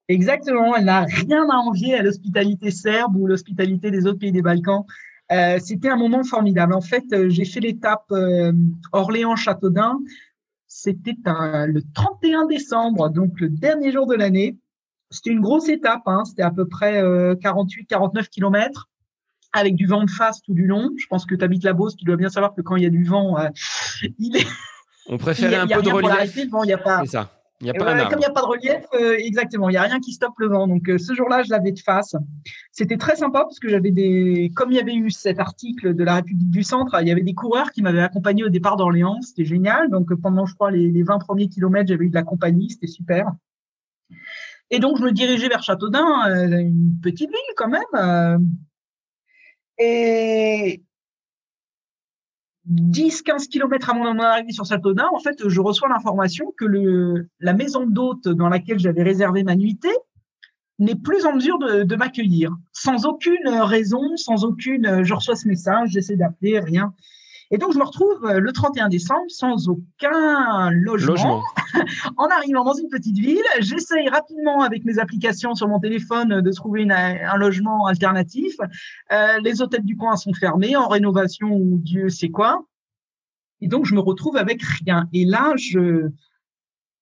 Exactement, elle n'a rien à envier à l'hospitalité serbe ou l'hospitalité des autres pays des Balkans. Euh, c'était un moment formidable. En fait, euh, j'ai fait l'étape Orléans-Châteaudun. C'était le 31 décembre, donc le dernier jour de l'année. C'était une grosse étape, hein. c'était à peu près 48-49 kilomètres avec du vent de face tout du long. Je pense que tu habites la Beauce, tu dois bien savoir que quand il y a du vent, euh, il est. On préférait un peu de relief. il y a pas. C'est ça. Il y a pas comme il n'y a pas de relief, euh, exactement, il n'y a rien qui stoppe le vent. Donc euh, ce jour-là, je l'avais de face. C'était très sympa parce que j'avais des, comme il y avait eu cet article de la République du Centre, il y avait des coureurs qui m'avaient accompagné au départ d'Orléans. C'était génial. Donc pendant, je crois, les, les 20 premiers kilomètres, j'avais eu de la compagnie. C'était super. Et donc je me dirigeais vers Châteaudun, une petite ville quand même et 10-15 km avant mon arrivée sur Châteaudun, en fait, je reçois l'information que la maison d'hôte dans laquelle j'avais réservé ma nuitée n'est plus en mesure de m'accueillir. Sans aucune raison, sans aucune, je reçois ce message, j'essaie d'appeler, rien. Et donc, je me retrouve euh, le 31 décembre sans aucun logement, en arrivant dans une petite ville. J'essaye rapidement avec mes applications sur mon téléphone de trouver un logement alternatif. Euh, les hôtels du coin sont fermés, en rénovation ou Dieu sait quoi. Et donc, je me retrouve avec rien. Et là, je,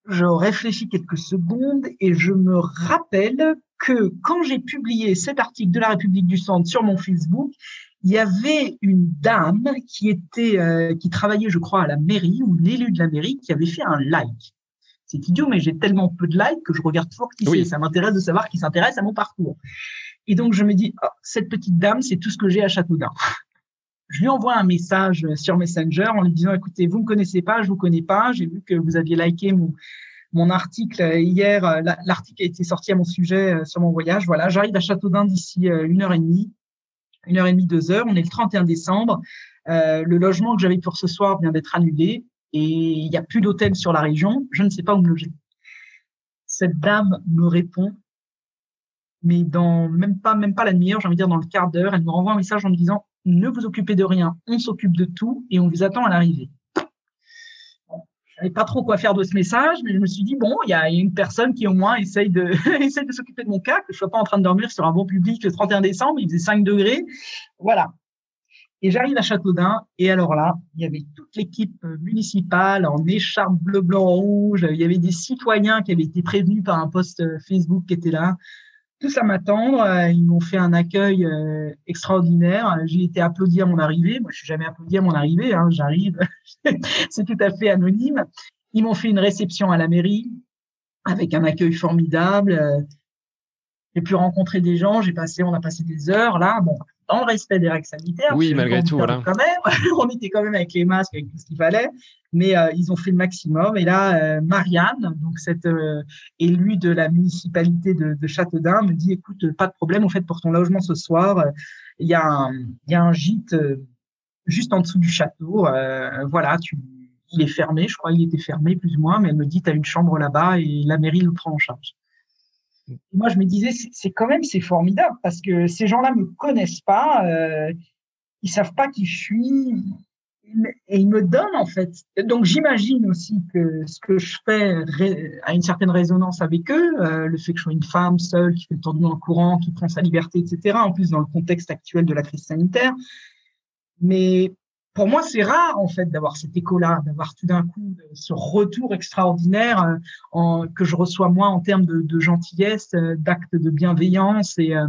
je réfléchis quelques secondes et je me rappelle que quand j'ai publié cet article de la République du Centre sur mon Facebook, il y avait une dame qui était, euh, qui travaillait, je crois, à la mairie ou l'élu de la mairie qui avait fait un like. C'est idiot, mais j'ai tellement peu de likes que je regarde toujours qui c'est. Ça m'intéresse de savoir qui s'intéresse à mon parcours. Et donc, je me dis, oh, cette petite dame, c'est tout ce que j'ai à Châteaudun. Je lui envoie un message sur Messenger en lui disant, écoutez, vous me connaissez pas, je vous connais pas, j'ai vu que vous aviez liké mon, mon article hier. L'article a été sorti à mon sujet euh, sur mon voyage. Voilà, j'arrive à Châteaudun d'ici euh, une heure et demie une heure et demie, deux heures. On est le 31 décembre. Euh, le logement que j'avais pour ce soir vient d'être annulé et il n'y a plus d'hôtel sur la région. Je ne sais pas où me loger. Cette dame me répond, mais dans même pas même pas la demi-heure, j'ai envie de dire dans le quart d'heure, elle me renvoie un message en me disant ne vous occupez de rien, on s'occupe de tout et on vous attend à l'arrivée savais pas trop quoi faire de ce message, mais je me suis dit, bon, il y a une personne qui au moins essaye de, essaye de s'occuper de mon cas, que je sois pas en train de dormir sur un bon public le 31 décembre, il faisait 5 degrés. Voilà. Et j'arrive à Châteaudun, et alors là, il y avait toute l'équipe municipale en écharpe bleu, blanc, rouge. Il y avait des citoyens qui avaient été prévenus par un post Facebook qui était là tous à m'attendre. Euh, ils m'ont fait un accueil euh, extraordinaire. J'ai été applaudi à mon arrivée. Moi, je suis jamais applaudi à mon arrivée. Hein. J'arrive, c'est tout à fait anonyme. Ils m'ont fait une réception à la mairie avec un accueil formidable. Euh, j'ai pu rencontrer des gens. J'ai passé, on a passé des heures là. Bon, dans le respect des règles sanitaires. Oui, malgré tout, voilà. Quand même, on était quand même avec les masques, avec tout ce qu'il fallait, mais euh, ils ont fait le maximum. Et là, euh, Marianne, donc cette euh, élue de la municipalité de, de, Châteaudun, me dit "Écoute, pas de problème. En fait, pour ton logement ce soir, il y a un, il y a un gîte juste en dessous du château. voilà, tu il est fermé, je crois qu'il était fermé plus ou moins, mais elle me dit, tu as une chambre là-bas et la mairie le prend en charge moi, je me disais, c'est quand même, c'est formidable parce que ces gens-là me connaissent pas, euh, ils savent pas qui je suis et ils me donnent en fait. Donc j'imagine aussi que ce que je fais a une certaine résonance avec eux, euh, le fait que je sois une femme seule qui fait le tour du monde courant, qui prend sa liberté, etc. En plus dans le contexte actuel de la crise sanitaire. Mais pour moi, c'est rare en fait d'avoir cet écho-là, d'avoir tout d'un coup ce retour extraordinaire euh, en, que je reçois moi en termes de, de gentillesse, euh, d'actes de bienveillance et euh,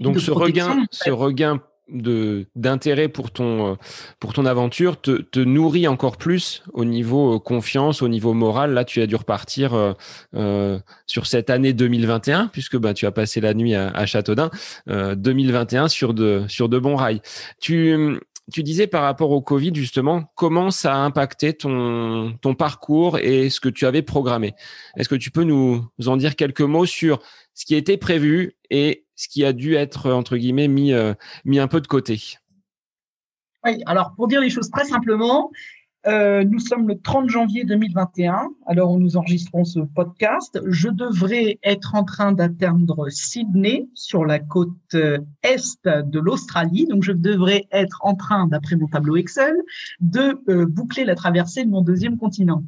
donc ce regain, ce regain de d'intérêt pour ton pour ton aventure te, te, nourrit encore plus au niveau confiance, au niveau moral. Là, tu as dû repartir euh, sur cette année 2021 puisque bah tu as passé la nuit à, à Châteaudun euh, 2021 sur de sur de bons rails. Tu tu disais par rapport au Covid, justement, comment ça a impacté ton, ton parcours et ce que tu avais programmé. Est-ce que tu peux nous en dire quelques mots sur ce qui était prévu et ce qui a dû être, entre guillemets, mis, euh, mis un peu de côté? Oui, alors pour dire les choses très simplement, Euh, nous sommes le 30 janvier 2021, alors nous enregistrons ce podcast. Je devrais être en train d'atteindre Sydney sur la côte euh, est de l'Australie. Donc, je devrais être en train, d'après mon tableau Excel, de euh, boucler la traversée de mon deuxième continent.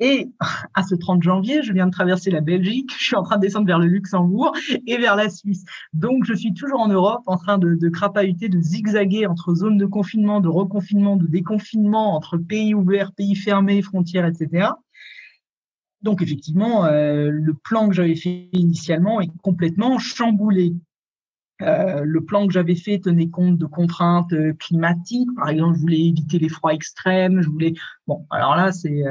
Et à ce 30 janvier, je viens de traverser la Belgique, je suis en train de descendre vers le Luxembourg et vers la Suisse. Donc, je suis toujours en Europe en train de, de crapahuter, de zigzaguer entre zones de confinement, de reconfinement, de déconfinement, entre pays ouverts, pays fermés, frontières, etc. Donc, effectivement, euh, le plan que j'avais fait initialement est complètement chamboulé. Euh, le plan que j'avais fait tenait compte de contraintes euh, climatiques. Par exemple, je voulais éviter les froids extrêmes. Je voulais. Bon, alors là, c'est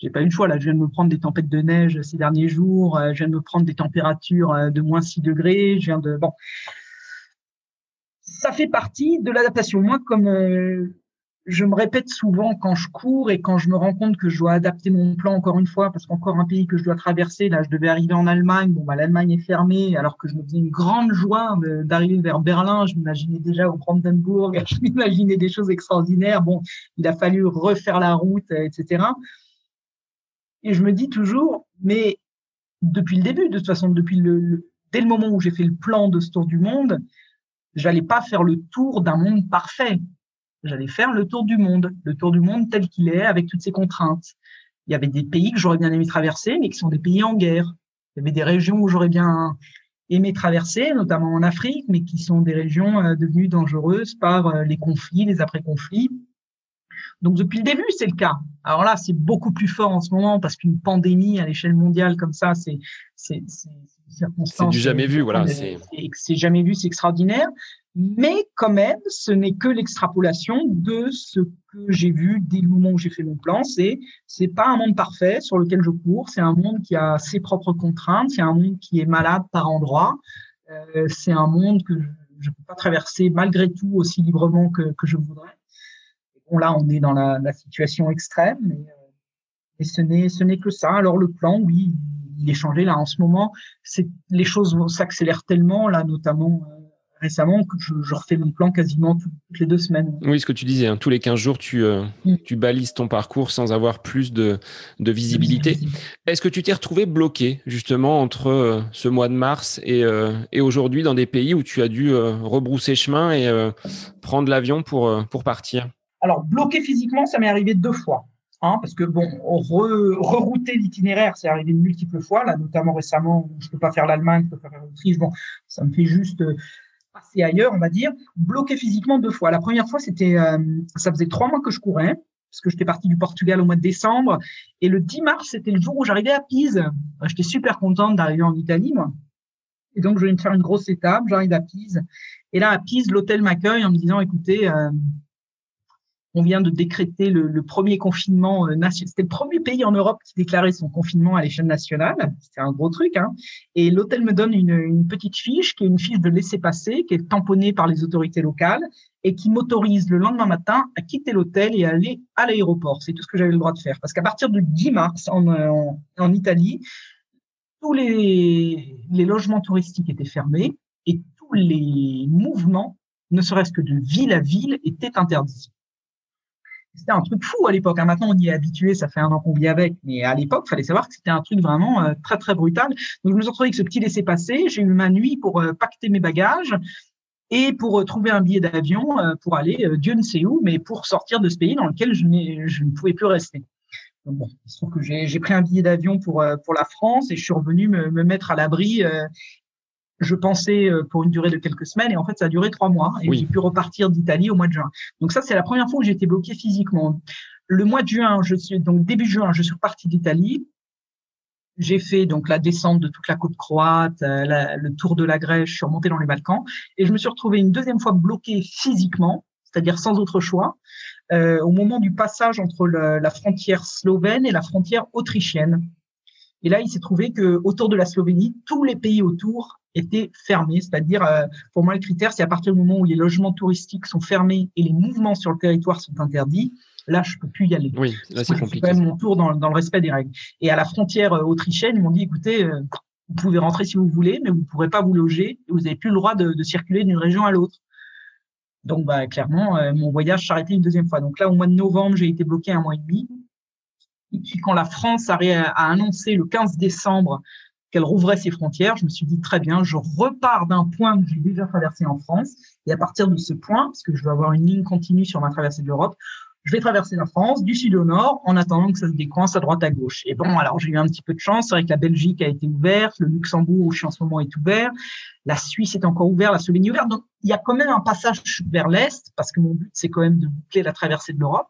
j'ai pas eu le choix là. Je viens de me prendre des tempêtes de neige ces derniers jours. Euh, je viens de me prendre des températures euh, de moins 6 degrés. Je viens de bon. Ça fait partie de l'adaptation. Moi, comme euh, je me répète souvent quand je cours et quand je me rends compte que je dois adapter mon plan encore une fois, parce qu'encore un pays que je dois traverser, là, je devais arriver en Allemagne. Bon, bah, l'Allemagne est fermée, alors que je me faisais une grande joie d'arriver vers Berlin. Je m'imaginais déjà au Brandenburg, je m'imaginais des choses extraordinaires. Bon, il a fallu refaire la route, etc. Et je me dis toujours, mais depuis le début, de toute façon, depuis le, dès le moment où j'ai fait le plan de ce tour du monde, j'allais pas faire le tour d'un monde parfait. J'allais faire le tour du monde, le tour du monde tel qu'il est, avec toutes ses contraintes. Il y avait des pays que j'aurais bien aimé traverser, mais qui sont des pays en guerre. Il y avait des régions où j'aurais bien aimé traverser, notamment en Afrique, mais qui sont des régions euh, devenues dangereuses par euh, les conflits, les après-conflits. Donc depuis le début, c'est le cas. Alors là, c'est beaucoup plus fort en ce moment parce qu'une pandémie à l'échelle mondiale comme ça, c'est c'est c'est du jamais vu, voilà. C'est jamais vu, c'est extraordinaire. Mais quand même, ce n'est que l'extrapolation de ce que j'ai vu dès le moment où j'ai fait mon plan. C'est c'est pas un monde parfait sur lequel je cours. C'est un monde qui a ses propres contraintes. C'est un monde qui est malade par endroits. Euh, c'est un monde que je ne peux pas traverser malgré tout aussi librement que, que je voudrais là, on est dans la, situation extrême, mais, euh, ce n'est ce n'est que ça. Alors le plan, oui, il est changé là en ce moment. C'est les choses s'accélèrent tellement là, notamment euh, récemment que je, refais mon plan quasiment toutes les deux semaines. Oui, ce que tu disais, hein, tous les 15 jours, tu, euh, mm. tu balises ton parcours sans avoir plus de, de visibilité. Est-ce que tu t'es retrouvé bloqué justement entre ce mois de mars et, et aujourd'hui dans des pays où tu as dû rebrousser chemin et prendre l'avion pour, pour partir? Alors, bloqué physiquement, ça m'est arrivé deux fois. Hein, parce que bon, rerouter l'itinéraire, c'est arrivé multiples fois, là, notamment récemment, je peux pas faire l'Allemagne, je peux pas faire l'Autriche, bon, ça me fait juste euh, passer ailleurs, on va dire. Bloqué physiquement deux fois. La première fois, c'était, euh, ça faisait trois mois que je courais, parce que j'étais parti du Portugal au mois de décembre, et le 10 mars, c'était le jour où j'arrivais à Pise. J'étais super contente d'arriver en Italie, moi. Et donc, je vais me faire une grosse étape, j'arrive à Pise. Et là, à Pise, l'hôtel m'accueille en me disant, écoutez, euh, on vient de décréter le, premier confinement euh, national. C'était le premier pays en Europe qui déclarait son confinement à l'échelle nationale. C'était un gros truc. Hein. Et l'hôtel me donne une, petite fiche qui est une fiche de laisser-passer, qui est tamponnée par les autorités locales et qui m'autorise le lendemain matin à quitter l'hôtel et à aller à l'aéroport. C'est tout ce que j'avais le droit de faire. Parce qu'à partir du 10 mars en, Italie, tous les logements touristiques étaient fermés et tous les mouvements, ne serait-ce que de ville à ville, étaient interdits. C'était un truc fou à l'époque. Hein. Maintenant, on y est habitué, ça fait un an qu'on vit avec. Mais à l'époque, il fallait savoir que c'était un truc vraiment euh, très, très brutal. Donc, je me suis retrouvé avec ce petit laissez-passer. J'ai eu ma nuit pour euh, pacter mes bagages et pour euh, trouver un billet d'avion pour aller, Dieu ne sait où, mais pour sortir de ce pays dans lequel je, je ne pouvais plus rester. Donc bon, il se trouve que j'ai pris un billet d'avion pour, pour la France et je suis revenu me, me mettre à l'abri je pensais euh, pour une durée de quelques semaines et en fait ça a duré trois mois et j'ai pu repartir d'Italie au mois de juin. Donc ça c'est la première fois où j'ai été bloqué physiquement. Le mois de juin, je suis donc début juin, je suis reparti d'Italie. J'ai fait donc la descente de toute la côte croate, euh, le tour de la Grèce, je suis remonté dans les Balkans et je me suis retrouvé une deuxième fois bloqué physiquement, c'est-à-dire sans autre choix, euh, au moment du passage entre la frontière slovène et la frontière autrichienne. Et là, il s'est trouvé que autour de la Slovénie, tous les pays autour était fermé. C'est-à-dire, euh, pour moi, le critère, c'est à partir du moment où les logements touristiques sont fermés et les mouvements sur le territoire sont interdits, là, je peux plus y aller. Oui, là, c'est compliqué. quand même mon tour dans, dans, le respect des règles. Et à la frontière euh, autrichienne, ils m'ont dit, écoutez, euh, vous pouvez rentrer si vous voulez, mais vous ne pourrez pas vous loger et vous n'avez plus le droit de, de circuler d'une région à l'autre. Donc, bah, clairement, mon voyage s'arrêtait une deuxième fois. Donc là, au mois de novembre, j'ai été bloqué un mois et demi. Et puis, quand la France a, a annoncé le 15 décembre qu'elle rouvrait ses frontières, je me suis dit très bien, je repars d'un point que j'ai déjà traversé en France. Et à partir de ce point, parce que je vais avoir une ligne continue sur ma traversée de l'Europe, je vais traverser la France du sud au nord en attendant que ça se décoince à droite à gauche. Et bon, alors j'ai eu un petit peu de chance. C'est vrai que la Belgique a été ouverte, le Luxembourg où je suis en ce moment est ouvert, la Suisse est encore ouverte, la Slovénie est ouverte. Donc il y a quand même un passage vers l'est parce que mon but c'est quand même de boucler la traversée de l'Europe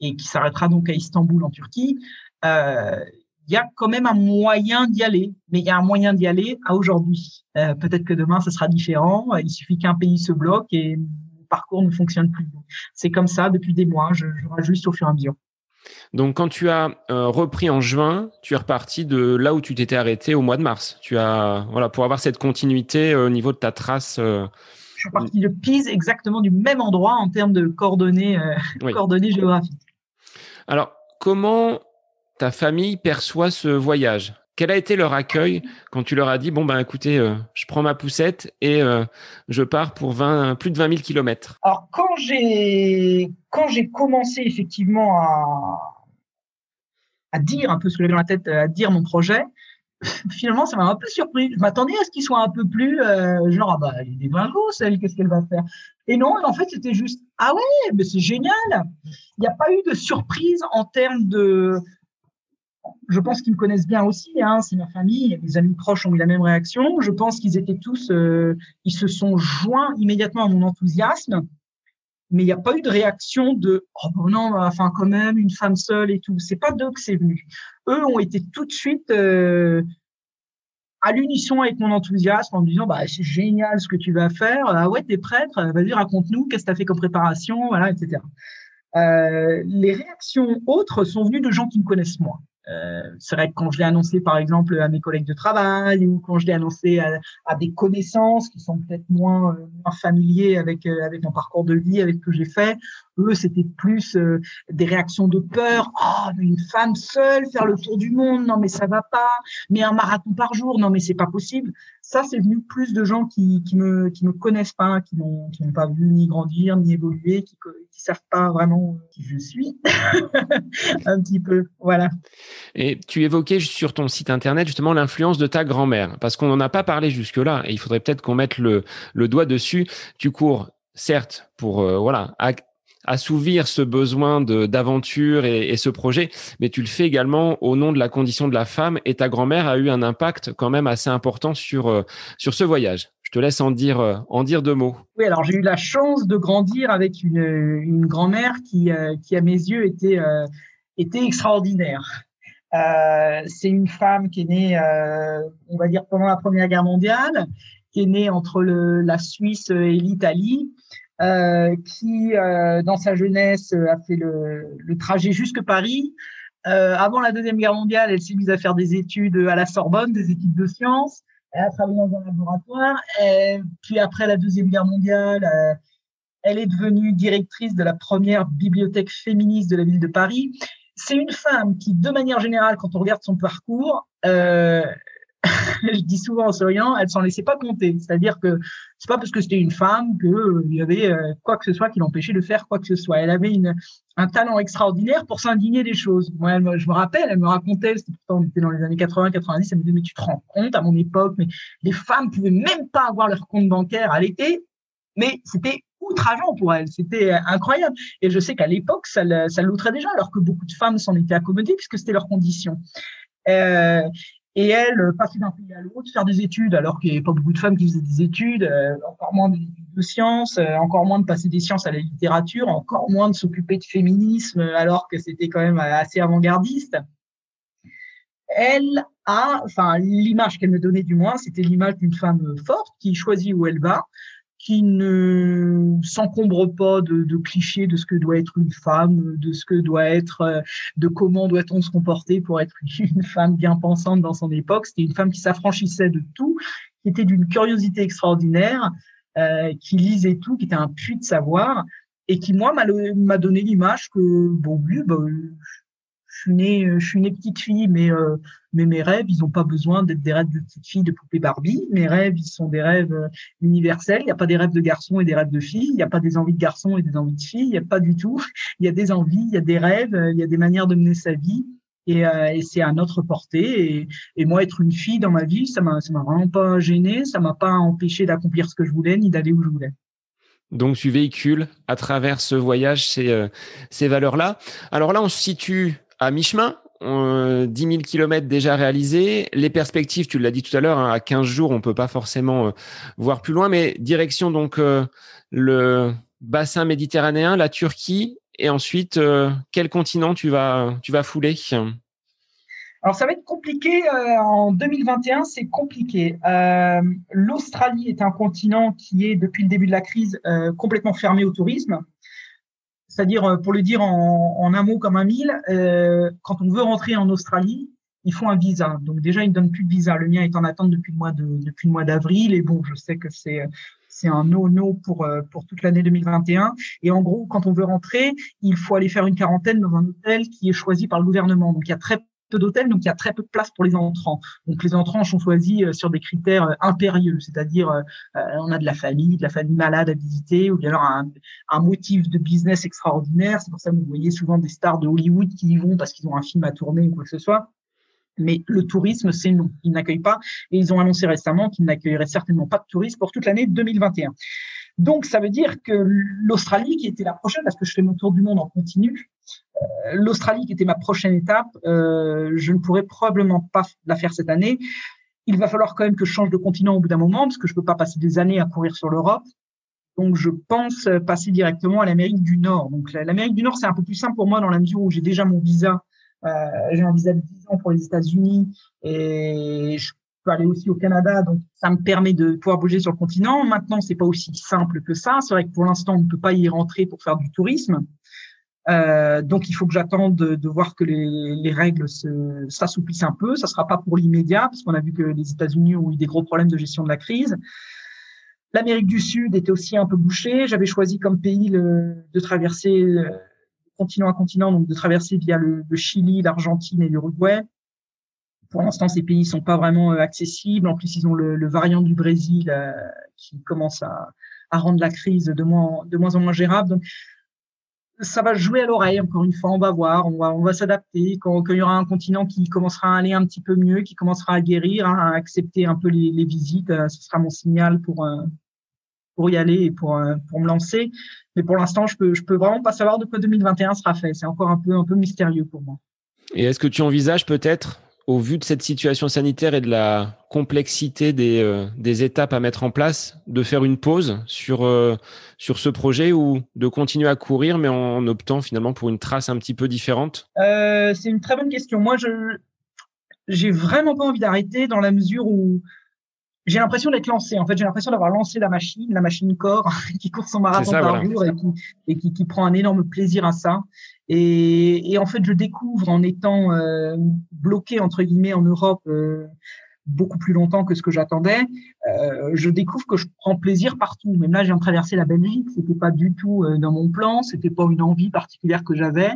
et qui s'arrêtera donc à Istanbul en Turquie. Euh, il y a quand même un moyen d'y aller, mais il y a un moyen d'y aller à aujourd'hui. Euh, peut-être que demain, ce sera différent. Il suffit qu'un pays se bloque et parcours ne fonctionne plus. C'est comme ça depuis des mois, je, je rajuste au fur et à mesure. Donc, quand tu as euh, repris en juin, tu es reparti de là où tu t'étais arrêté au mois de mars. Tu as, voilà, pour avoir cette continuité euh, au niveau de ta trace. Euh, je suis parti de Pise, exactement du même endroit en termes de coordonnées, coordonnées géographiques. Alors, comment ta famille perçoit ce voyage quel a été leur accueil quand tu leur as dit bon ben écoutez, euh, je prends ma poussette et euh, je pars pour 20, plus de 20 000 kilomètres? Alors quand j'ai commencé effectivement à à dire un peu ce que j'avais dans la tête, à dire mon projet, finalement ça m'a un peu surpris. Je m'attendais à ce qu'il soit un peu plus euh, genre ah bah il est bien celle, qu'est-ce qu'elle va faire? Et non, en fait c'était juste ah ouais mais c'est génial. Il n'y a pas eu de surprise en termes de je pense qu'ils me connaissent bien aussi. Hein, c'est ma famille, mes amis proches ont eu la même réaction. Je pense qu'ils étaient tous, euh, ils se sont joints immédiatement à mon enthousiasme. Mais il n'y a pas eu de réaction de oh bon non, enfin quand même une femme seule et tout. C'est pas d'eux que c'est venu. Eux ont été tout de suite euh, à l'unisson avec mon enthousiasme en me disant bah c'est génial ce que tu vas faire. Ah ouais, t'es prêtre. Vas-y raconte-nous qu'est-ce que t'as fait comme préparation, voilà, etc. Euh, les réactions autres sont venues de gens qui me connaissent moins. Euh, c'est vrai que quand je l'ai annoncé, par exemple, à mes collègues de travail ou quand je l'ai annoncé à, des connaissances qui sont peut-être moins, euh, familiers avec, euh, avec mon parcours de vie, avec ce que j'ai fait, c'était plus euh, des réactions de peur. Oh, une femme seule faire le tour du monde, non mais ça va pas. Mais un marathon par jour, non mais c'est pas possible. Ça, c'est venu plus de gens qui, qui me qui me connaissent pas, qui n'ont qui n'ont pas vu ni grandir ni évoluer, qui qui savent pas vraiment qui je suis. un petit peu, voilà. Et tu évoquais sur ton site internet justement l'influence de ta grand-mère, parce qu'on n'en a pas parlé jusque-là, et il faudrait peut-être qu'on mette le, le doigt dessus. Tu cours certes pour euh, voilà assouvir ce besoin d'aventure et, ce projet, mais tu le fais également au nom de la condition de la femme. Et ta grand-mère a eu un impact quand même assez important sur euh, sur ce voyage. Je te laisse en dire euh, en dire deux mots. Oui, alors j'ai eu la chance de grandir avec une, une grand-mère qui euh, qui à mes yeux était était extraordinaire. c'est une femme qui est née, on va dire pendant la Première Guerre mondiale, qui est née entre le, la Suisse et l'Italie qui, euh, dans sa jeunesse, a fait le, trajet jusque Paris. Euh, avant la Deuxième Guerre mondiale, elle s'est mise à faire des études à la Sorbonne, des études de sciences. Elle a travaillé dans un laboratoire. Puis après la Deuxième Guerre mondiale, euh, elle est devenue directrice de la première bibliothèque féministe de la ville de Paris. C'est une femme qui, de manière générale, quand on regarde son parcours, euh, je dis souvent en souriant, elle s'en laissait pas compter. C'est-à-dire que c'est pas parce que c'était une femme qu'il euh, y avait euh, quoi que ce soit qui l'empêchait de faire quoi que ce soit. Elle avait une, un talent extraordinaire pour s'indigner des choses. Moi, je me rappelle, elle me racontait, c'était pourtant était dans les années 80, 90, elle me disait mais tu te rends compte à mon époque, mais les femmes pouvaient même pas avoir leur compte bancaire à l'été, mais c'était outrageant pour elle. C'était incroyable. Et je sais qu'à l'époque, ça, ça l'outrait déjà, alors que beaucoup de femmes s'en étaient accommodées puisque c'était leur condition. Euh, et elle, euh, passer d'un pays à l'autre, faire des études, alors qu'il n'y avait pas beaucoup de femmes qui faisaient des études, euh, encore moins de sciences, euh, encore moins de passer des sciences à la littérature, encore moins de s'occuper de féminisme, alors que c'était quand même assez avant-gardiste. Elle a, enfin, l'image qu'elle me donnait du moins, c'était l'image d'une femme forte qui choisit où elle va, qui ne s'encombre pas de, de, clichés de ce que doit être une femme, de ce que doit être, de comment doit-on se comporter pour être une femme bien pensante dans son époque. C'était une femme qui s'affranchissait de tout, qui était d'une curiosité extraordinaire, euh, qui lisait tout, qui était un puits de savoir, et qui moi m'a donné l'image que bon oui, bah, je suis née, je suis née petite fille, mais mais mes rêves, ils n'ont pas besoin d'être des rêves de petite fille, de poupée Barbie. Mes rêves, ils sont des rêves universels. Il n'y a pas des rêves de garçons et des rêves de filles. Il n'y a pas des envies de garçons et des envies de filles. Il n'y a pas du tout. Il y a des envies, il y a des rêves, il y a des manières de mener sa vie. Et, c'est à notre portée. Et, moi, être une fille dans ma vie, ça m'a, m'a vraiment pas gêné, ça m'a pas empêché d'accomplir ce que je voulais ni d'aller où je voulais. Donc tu véhicules à travers ce voyage euh, ces valeurs-là. Alors là, on se situe à mi-chemin. 10 000 kilomètres déjà réalisés. Les perspectives, tu l'as dit tout à l'heure, hein, à 15 jours, on peut pas forcément euh, voir plus loin, mais direction donc euh, le bassin méditerranéen, la Turquie, et ensuite quel continent tu vas tu vas fouler? Alors ça va être compliqué euh, en 2021, c'est compliqué. Euh, L'Australie est un continent qui est depuis le début de la crise euh, complètement fermé au tourisme. C'est-à-dire, euh, pour le dire en, un mot comme un mille, euh, quand on veut rentrer en Australie, il faut un visa. Donc déjà, ils ne donnent plus de visa. Le mien est en attente depuis le mois de depuis le mois d'avril. Et bon, je sais que c'est un no-no pour pour toute l'année 2021. Et en gros, quand on veut rentrer, il faut aller faire une quarantaine dans un hôtel qui est choisi par le gouvernement. Donc il y a très d'hôtels, donc il y a très peu de place pour les entrants. Donc les entrants sont choisis euh, sur des critères euh, impérieux, c'est-à-dire euh, on a de la famille, de la famille malade à visiter, ou bien alors un, un motif de business extraordinaire. C'est pour ça que vous voyez souvent des stars de Hollywood qui y vont parce qu'ils ont un film à tourner ou quoi que ce soit. Mais le tourisme, c'est non. Ils n'accueillent pas. Et ils ont annoncé récemment qu'ils n'accueilleraient certainement pas de touristes pour toute l'année 2021. Donc, ça veut dire que l'Australie, qui était la prochaine, parce que je fais mon tour du monde en continu, l'Australie, qui était ma prochaine étape, euh, je ne pourrais probablement pas la faire cette année. Il va falloir quand même que je change de continent au bout d'un moment, parce que je ne peux pas passer des années à courir sur l'Europe. Donc, je pense passer directement à l'Amérique du Nord. Donc, l'Amérique du Nord, c'est un peu plus simple pour moi dans la mesure où j'ai déjà mon visa. Euh, j'ai un visa de 10 ans pour les États-Unis et je peux aller aussi au Canada, donc ça me permet de pouvoir bouger sur le continent. Maintenant, c'est pas aussi simple que ça. C'est vrai que pour l'instant, on ne peut pas y rentrer pour faire du tourisme. Euh, donc, il faut que j'attende de, voir que les, les règles s'assouplissent un peu. Ça sera pas pour l'immédiat, parce qu'on a vu que les États-Unis ont eu des gros problèmes de gestion de la crise. L'Amérique du Sud était aussi un peu bouchée. J'avais choisi comme pays de traverser euh, continent à continent, donc de traverser via le, Chili, l'Argentine et l'Uruguay. Pour l'instant, ces pays sont pas vraiment euh, accessibles. En plus, ils ont le, variant du Brésil qui commence à, rendre la crise de moins, en moins gérable. Ça va jouer à l'oreille. Encore une fois, on va voir, on va, on va s'adapter. Quand, il y aura un continent qui commencera à aller un petit peu mieux, qui commencera à guérir, hein, à accepter un peu les, les visites, euh, ce sera mon signal pour pour y aller et pour pour me lancer. Mais pour l'instant, je peux je peux vraiment pas savoir de quoi 2021 sera fait. C'est encore un peu un peu mystérieux pour moi. Et est-ce que tu envisages peut-être au vu de cette situation sanitaire et de la complexité des, euh, étapes à mettre en place, de faire une pause sur, euh, sur ce projet ou de continuer à courir, mais en optant finalement pour une trace un petit peu différente? Euh, C'est une très bonne question. Moi, je j'ai vraiment pas envie d'arrêter dans la mesure où j'ai l'impression d'être lancé. En fait, j'ai l'impression d'avoir lancé la machine, la machine corps qui court son marathon par jour et, qui, et qui, qui, prend un énorme plaisir à ça. Et, et en fait, je découvre en étant euh, bloqué entre guillemets en Europe euh, beaucoup plus longtemps que ce que j'attendais, euh, je découvre que je prends plaisir partout. Même là, j'ai traversé la Belgique, c'était pas du tout euh, dans mon plan, c'était pas une envie particulière que j'avais.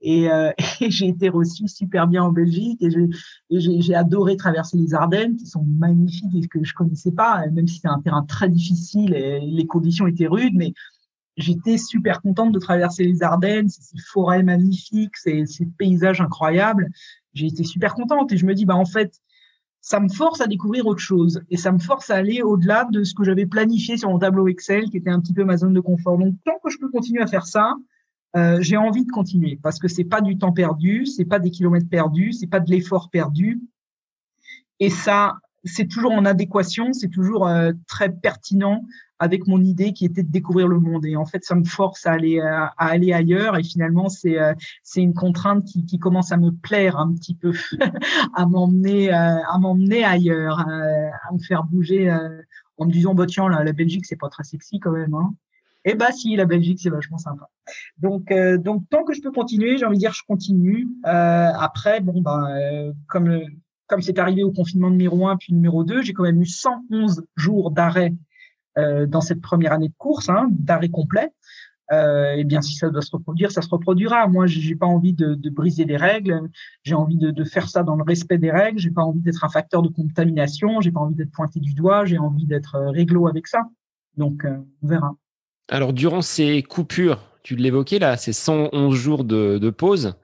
Et, euh, et j'ai été reçu super bien en Belgique et j'ai adoré traverser les Ardennes qui sont magnifiques et que je connaissais pas, même si c'est un terrain très difficile et les conditions étaient rudes, mais j'étais super contente de traverser les Ardennes, ces forêts magnifiques, ces, ces paysages incroyables. J'ai été super contente et je me dis bah en fait ça me force à découvrir autre chose et ça me force à aller au-delà de ce que j'avais planifié sur mon tableau Excel qui était un petit peu ma zone de confort. Donc tant que je peux continuer à faire ça, euh, j'ai envie de continuer parce que c'est pas du temps perdu, c'est pas des kilomètres perdus, c'est pas de l'effort perdu. Et ça, c'est toujours en adéquation, c'est toujours euh, très pertinent avec mon idée qui était de découvrir le monde. Et en fait, ça me force à aller à, aller ailleurs. Et finalement, c'est euh, c'est une contrainte qui, qui commence à me plaire un petit peu, à m'emmener euh, à m'emmener ailleurs, à me faire bouger en me disant bah tiens la, la Belgique c'est pas très sexy quand même. Hein. Eh bah si, la Belgique, c'est vachement sympa. Donc, euh, donc tant que je peux continuer, j'ai envie de dire je continue. Euh, après, bon, bah, euh, comme comme c'est arrivé au confinement numéro 1 puis numéro 2, j'ai quand même eu 111 jours d'arrêt euh, dans cette première année de course, hein, d'arrêt complet. euh, eh bien, si ça doit se reproduire, ça se reproduira. Moi, j'ai pas envie de, briser les règles. J'ai envie de, faire ça dans le respect des règles. J'ai pas envie d'être un facteur de contamination. J'ai pas envie d'être pointé du doigt. J'ai envie d'être réglo avec ça. Donc, on verra. Alors, durant ces coupures, tu l'évoquais là, ces 111 jours de, pause,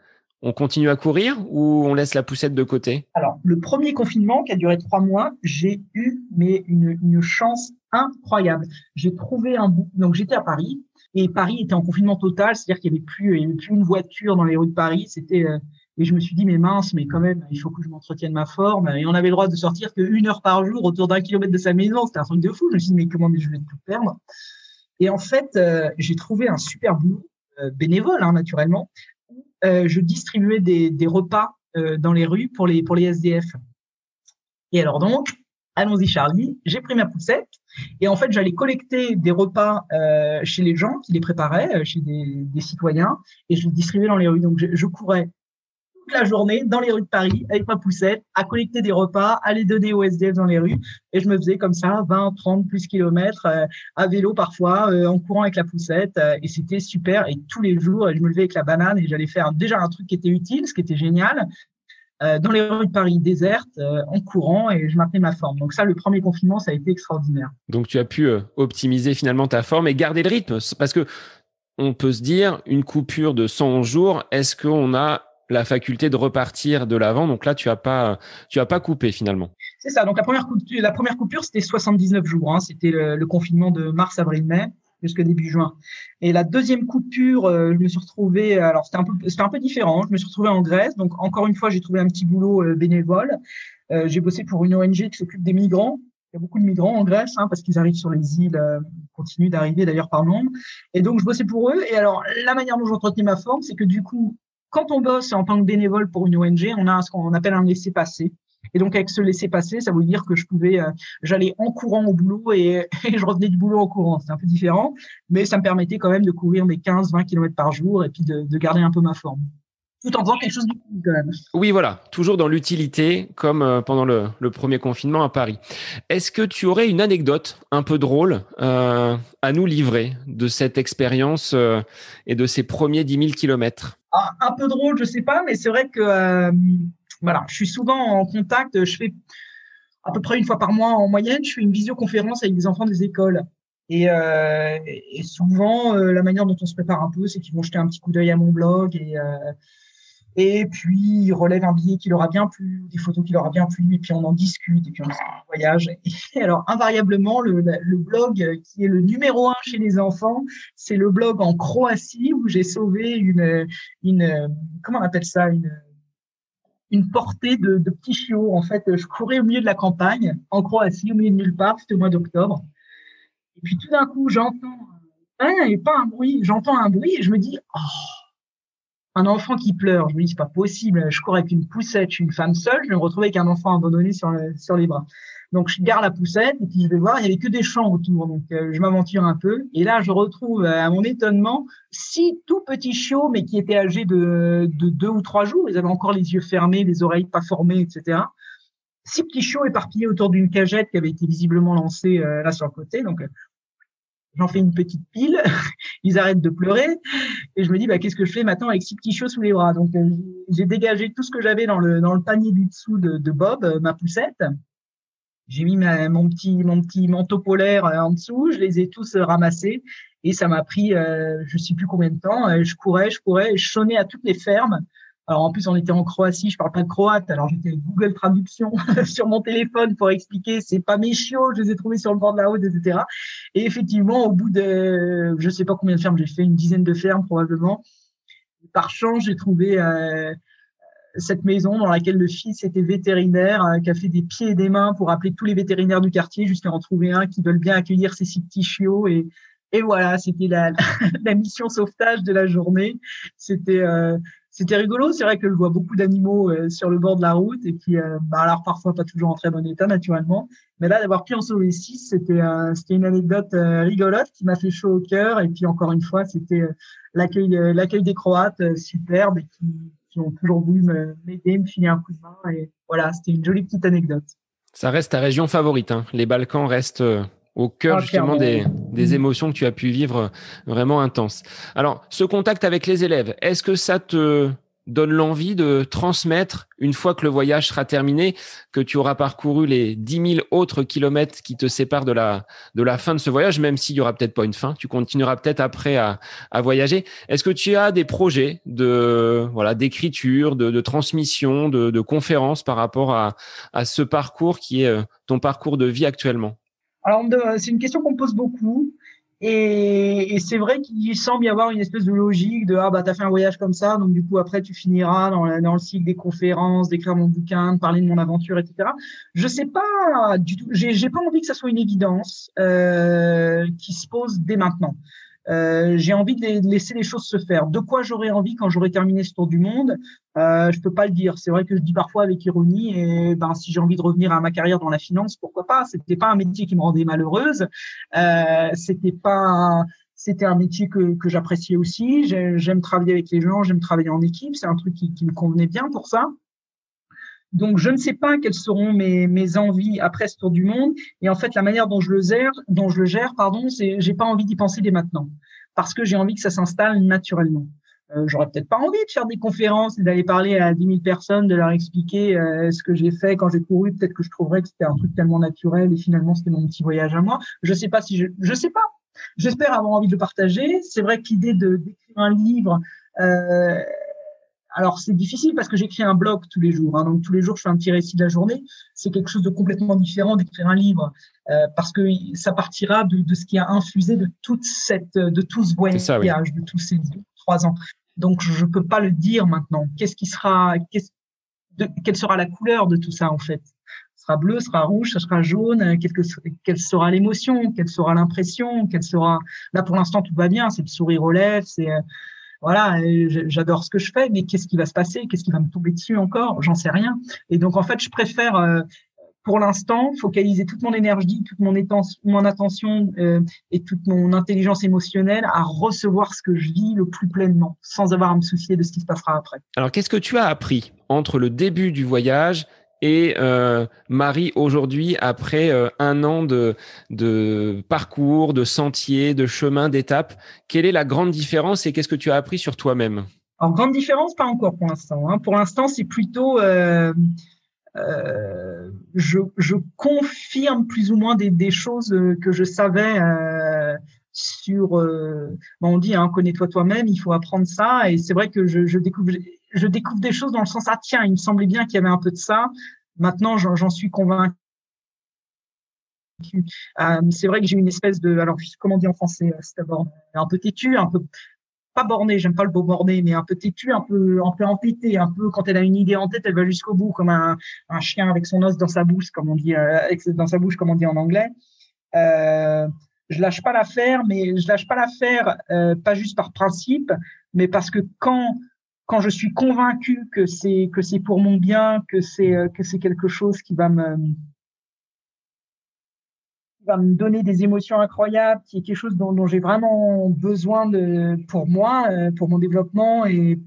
on continue à courir ou on laisse la poussette de côté? Alors, le premier confinement qui a duré trois mois, j'ai eu mais une, chance incroyable. J'ai trouvé un bout. Donc, j'étais à Paris et Paris était en confinement total, c'est-à-dire qu'il n'y avait plus, il avait plus une voiture dans les rues de Paris. C'était euh, et je me suis dit mais mince, mais quand même, il faut que je m'entretienne ma forme. Et on avait le droit de sortir qu'une heure par jour autour d'un kilomètre de sa maison. C'était un truc de fou. Je me suis dit mais comment je vais tout perdre? Et en fait, euh, j'ai trouvé un super boulot euh, bénévole, hein, naturellement, euh, je distribuais des, repas dans les rues pour les, SDF. Et alors donc, allons-y Charlie, j'ai pris ma poussette et en fait j'allais collecter des repas chez les gens qui les préparaient, chez des, citoyens, et je les distribuais dans les rues. Donc je courais la journée dans les rues de Paris avec ma poussette à collecter des repas, à les donner aux SDF dans les rues. Et je me faisais comme ça 20, 30 plus kilomètres euh, à vélo parfois, euh, en courant avec la poussette. Euh, et c'était super. Et tous les jours, je me levais avec la banane et j'allais faire déjà un truc qui était utile, ce qui était génial. dans les rues de Paris désertes, en courant, et je maintenais ma forme. Donc ça, le premier confinement, ça a été extraordinaire. Donc tu as pu optimiser finalement ta forme et garder le rythme, parce que on peut se dire, une coupure de 100 jours, est-ce qu'on a la faculté de repartir de l'avant. Donc là, tu as pas, tu as pas coupé finalement. C'est ça. Donc la première coupure, la première coupure, c'était 79 jours. Hein. C'était le, confinement de mars, avril, mai jusqu'à début juin. Et la deuxième coupure, euh, je me suis retrouvé. Alors c'était un peu, c'était un peu différent. Je me suis retrouvé en Grèce. Donc encore une fois, j'ai trouvé un petit boulot euh, bénévole. Euh, j'ai bossé pour une ONG qui s'occupe des migrants. Il y a beaucoup de migrants en Grèce hein, parce qu'ils arrivent sur les îles, continuent d'arriver d'ailleurs par nombre. Et donc je bossais pour eux. Et alors la manière dont j'entretenais ma forme, c'est que du coup quand on bosse en tant que bénévole pour une ONG, on a ce qu'on appelle un laissez-passer. Et donc avec ce laissez-passer, ça veut dire que je pouvais, euh, j'allais en courant au boulot et, je revenais du boulot en courant. C'est un peu différent, mais ça me permettait quand même de courir mes 15-20 km par jour et puis de, de, garder un peu ma forme. Tout en faisant quelque chose cool quand même. Oui, voilà, toujours dans l'utilité, comme euh, pendant le, premier confinement à Paris. Est-ce que tu aurais une anecdote un peu drôle euh, à nous livrer de cette expérience et de ces premiers 10 000 kilomètres? Un peu drôle, je sais pas, mais c'est vrai que euh, voilà, je suis souvent en contact. Je fais à peu près une fois par mois en moyenne, je fais une visioconférence avec des enfants des écoles. Et, euh, souvent, euh, la manière dont on se prépare un peu, c'est qu'ils vont jeter un petit coup d'œil à mon blog et et puis ils relèvent un billet qui leur a bien plu, des photos qui leur a bien plu, et puis on en discute, et puis on voyage. Et alors invariablement, le, blog qui est le numéro un chez les enfants, c'est le blog en Croatie où j'ai sauvé une, une, comment on appelle ça, une, une portée de, de petits chiots. En fait, je courais au milieu de la campagne en Croatie, au milieu de nulle part, c'était au mois d'octobre. Et puis tout d'un coup, j'entends, rien et pas un bruit, j'entends un bruit et je me dis, oh un enfant qui pleure, je me dis c'est pas possible, je cours avec une poussette, je suis une femme seule, je vais me retrouver avec un enfant abandonné sur, les bras. Donc je garde la poussette et puis je vais voir, il y avait que des champs autour, donc euh, je m'aventure un peu. Et là je retrouve euh, à mon étonnement six tout petits chiots mais qui étaient âgés de, de deux ou trois jours, ils avaient encore les yeux fermés, les oreilles pas formées, etc. Six petits chiots éparpillés autour d'une cagette qui avait été visiblement lancée euh, là sur le côté, donc j'en fais une petite pile, ils arrêtent de pleurer, et je me dis, bah, qu'est-ce que je fais maintenant avec six petits chiots sous les bras? Donc, euh, j'ai dégagé tout ce que j'avais dans le, dans le panier du dessous de, de Bob, euh, ma poussette. J'ai mis ma, mon, petit, mon petit manteau polaire euh, en dessous, je les ai tous ramassés, et ça m'a pris, euh, je sais plus combien de temps, je courais, je courais, je sonnais à toutes les fermes alors en plus, on était en Croatie, je parle pas de croate, alors j'étais Google Traduction sur mon téléphone pour expliquer, c'est pas mes chiots, je les ai trouvés sur le bord de la route, etc. Et effectivement, au bout de, je sais pas combien de fermes j'ai fait, une dizaine de fermes probablement. Par chance, j'ai trouvé euh, cette maison dans laquelle le fils était vétérinaire, euh, qui a fait des pieds et des mains pour appeler tous les vétérinaires du quartier jusqu'à en trouver un qui veulent bien accueillir ces six petits chiots et et voilà, c'était la, la, mission sauvetage de la journée. C'était euh, c'était rigolo. C'est vrai que je vois beaucoup d'animaux euh, sur le bord de la route et puis, euh, bah, alors parfois pas toujours en très bon état naturellement. Mais là, d'avoir pu en sauver six, c'était c'était une anecdote euh, rigolote qui m'a fait chaud au cœur. Et puis encore une fois, c'était euh, l'accueil des Croates superbe qui ont toujours voulu m'aider, me filer un coup de main. Et voilà, c'était une jolie petite anecdote. Ça reste ta région favorite. Hein. Les Balkans restent au cœur justement des, des, mm. émotions que tu as pu vivre vraiment intenses. Alors, ce contact avec les élèves, est-ce que ça te donne l'envie de transmettre, une fois que le voyage sera terminé, que tu auras parcouru les 10 000 autres kilomètres qui te séparent de la, de la fin de ce voyage, même s'il y aura peut-être pas une fin, tu continueras peut-être après à, à voyager. Est-ce que tu as des projets de voilà d'écriture, de, de transmission, de, de conférences par rapport à, à ce parcours qui est euh, ton parcours de vie actuellement? Alors, c'est une question qu'on me pose beaucoup. Et, et c'est vrai qu'il semble y avoir une espèce de logique de ah bah t'as fait un voyage comme ça, donc du coup après tu finiras dans, dans le cycle des conférences, d'écrire mon bouquin, de parler de mon aventure, etc. Je sais pas du tout. J'ai pas envie que ça soit une évidence euh, qui se pose dès maintenant. Euh, j'ai envie de, laisser les choses se faire. De quoi j'aurais envie quand j'aurai terminé ce tour du monde euh, Je peux pas le dire. C'est vrai que je dis parfois avec ironie. Et ben, si j'ai envie de revenir à ma carrière dans la finance, pourquoi pas? C'était pas un métier qui me rendait malheureuse. Euh, c'était pas c'était un métier que, que j'appréciais aussi. J'aime travailler avec les gens, j'aime travailler en équipe. C'est un truc qui, qui me convenait bien pour ça. Donc, je ne sais pas quelles seront mes, mes envies après ce tour du monde. Et en fait, la manière dont je le gère, dont je le gère, pardon, c'est, j'ai pas envie d'y penser dès maintenant, parce que j'ai envie que ça s'installe naturellement. Euh, j'aurais peut-être pas envie de faire des conférences et d'aller parler à 10 000 personnes, de leur expliquer euh, ce que j'ai fait quand j'ai couru. Peut-être que je trouverais que c'était un truc tellement naturel et finalement c'était mon petit voyage à moi. Je sais pas si je, je sais pas. J'espère avoir envie de le partager. C'est vrai que l'idée de d'écrire un livre, euh, alors c'est difficile parce que j'écris un blog tous les jours, hein, donc tous les jours je fais un petit récit de la journée. C'est quelque chose de complètement différent d'écrire un livre euh, parce que ça partira de, de, ce qui a infusé de toute cette, de tout ce voyage, de tous ces trois ans. Donc je peux pas le dire maintenant. Qu'est-ce qui sera, de, quelle sera la couleur de tout ça en fait? Ce sera bleu, sera rouge, ça sera jaune. Quelle, quelle sera l'émotion Quelle sera l'impression Quelle sera Là pour l'instant tout va bien. C'est le sourire aux lèvres. C'est voilà, j'adore ce que je fais, mais qu'est-ce qui va se passer? Qu'est-ce qui va me tomber dessus encore? J'en sais rien. Et donc, en fait, je préfère, euh, pour l'instant, focaliser toute mon énergie, toute mon, mon attention euh, et toute mon intelligence émotionnelle à recevoir ce que je vis le plus pleinement, sans avoir à me soucier de ce qui se passera après. Alors, qu'est-ce que tu as appris entre le début du voyage et euh, Marie aujourd'hui après euh, un an de, parcours, de sentiers, de chemins, d'étapes. Quelle est la grande différence et qu'est-ce que tu as appris sur toi-même? En grande différence, pas encore pour l'instant. Hein. Pour l'instant, c'est plutôt euh, je, confirme plus ou moins des, choses que je savais sur. Bon, on dit, hein, connais-toi toi-même, il faut apprendre ça. Et c'est vrai que je découvre je découvre des choses dans le sens ah tiens, il me semblait bien qu'il y avait un peu de ça. Maintenant, j'en suis convaincu. Euh, c'est vrai que j'ai une espèce de, alors comment dit en français, euh, c'est d'abord un peu têtu, un peu pas borné, j'aime pas le beau borné, mais un peu têtu, un peu un peu empêté, un peu quand elle a une idée en tête, elle va jusqu'au bout, comme un, un, chien avec son os dans sa bouche, comme on dit euh, dans sa bouche, comme on dit en anglais. Euh, je lâche pas l'affaire, mais je lâche pas l'affaire euh, pas juste par principe, mais parce que quand quand je suis convaincu que c'est que c'est pour mon bien, que c'est euh, que c'est quelque chose qui va me va me donner des émotions incroyables, qui est quelque chose dont, j'ai vraiment besoin de pour moi, euh, pour mon développement et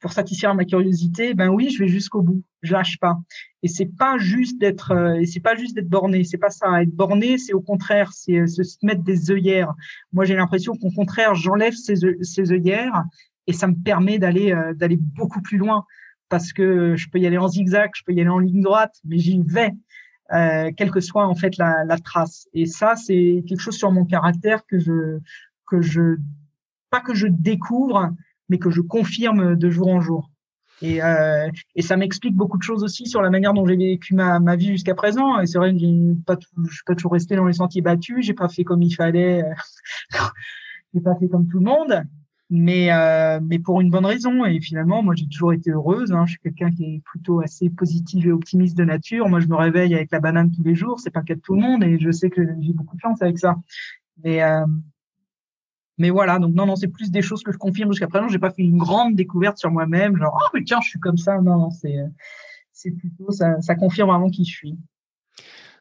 pour satisfaire ma curiosité, ben oui, je vais jusqu'au bout, je lâche pas. Et c'est pas juste d'être, euh, et c'est pas juste d'être borné, c'est pas ça. Être borné, c'est au contraire, c'est se mettre des œillères. Moi, j'ai l'impression qu'au contraire, j'enlève ces œillères et ça me permet d'aller euh, d'aller beaucoup plus loin parce que je peux y aller en zigzag, je peux y aller en ligne droite, mais j'y vais, euh, quelle que soit en fait la, la trace. Et ça, c'est quelque chose sur mon caractère que je que je pas que je découvre, mais que je confirme de jour en jour. Et, euh, et ça m'explique beaucoup de choses aussi sur la manière dont j'ai vécu ma, ma vie jusqu'à présent. Et c'est vrai que j'ai pas, je suis pas toujours resté dans les sentiers battus. J'ai pas fait comme il fallait. j'ai pas fait comme tout le monde mais euh, mais pour une bonne raison. Et finalement moi j'ai toujours été heureuse hein. je suis quelqu'un qui est plutôt assez positif et optimiste de nature. Moi je me réveille avec la banane tous les jours. C'est pas le cas de tout le monde et je sais que j'ai beaucoup de chance avec ça. Mais euh, mais voilà. Donc non non c'est plus des choses que je confirme jusqu'à présent. J'ai pas fait une grande découverte sur moi-même genre oh mais tiens je suis comme ça. Non non c'est c'est plutôt ça ça confirme vraiment qui je suis.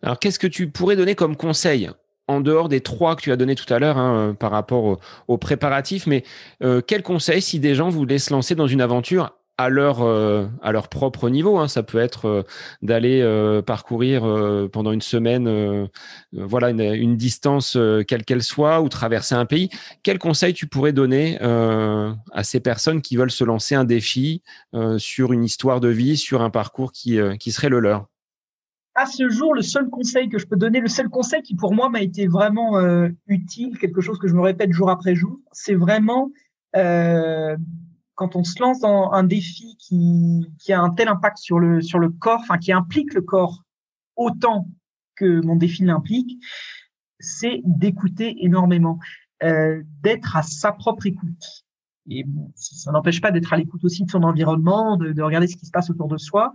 Alors qu'est-ce que tu pourrais donner comme conseil en dehors des trois que tu as donné tout à l'heure hein, par rapport aux au préparatifs, mais euh, quel conseil si des gens voulaient se lancer dans une aventure à leur leur propre niveau. Hein. Ça peut être d'aller parcourir pendant une semaine, voilà, une, distance quelle qu'elle soit, ou traverser un pays. Quel conseil tu pourrais donner à ces personnes qui veulent se lancer un défi sur une histoire de vie, sur un parcours qui serait le leur? À ce jour, le seul conseil que je peux donner, le seul conseil qui pour moi m'a été vraiment euh, utile, quelque chose que je me répète jour après jour, c'est vraiment euh, quand on se lance dans un défi qui, qui a un tel impact sur le, sur le corps, enfin qui implique le corps autant que mon défi l'implique, c'est d'écouter énormément, euh, d'être à sa propre écoute. Et ça n'empêche pas d'être à l'écoute aussi de son environnement, de, de, regarder ce qui se passe autour de soi,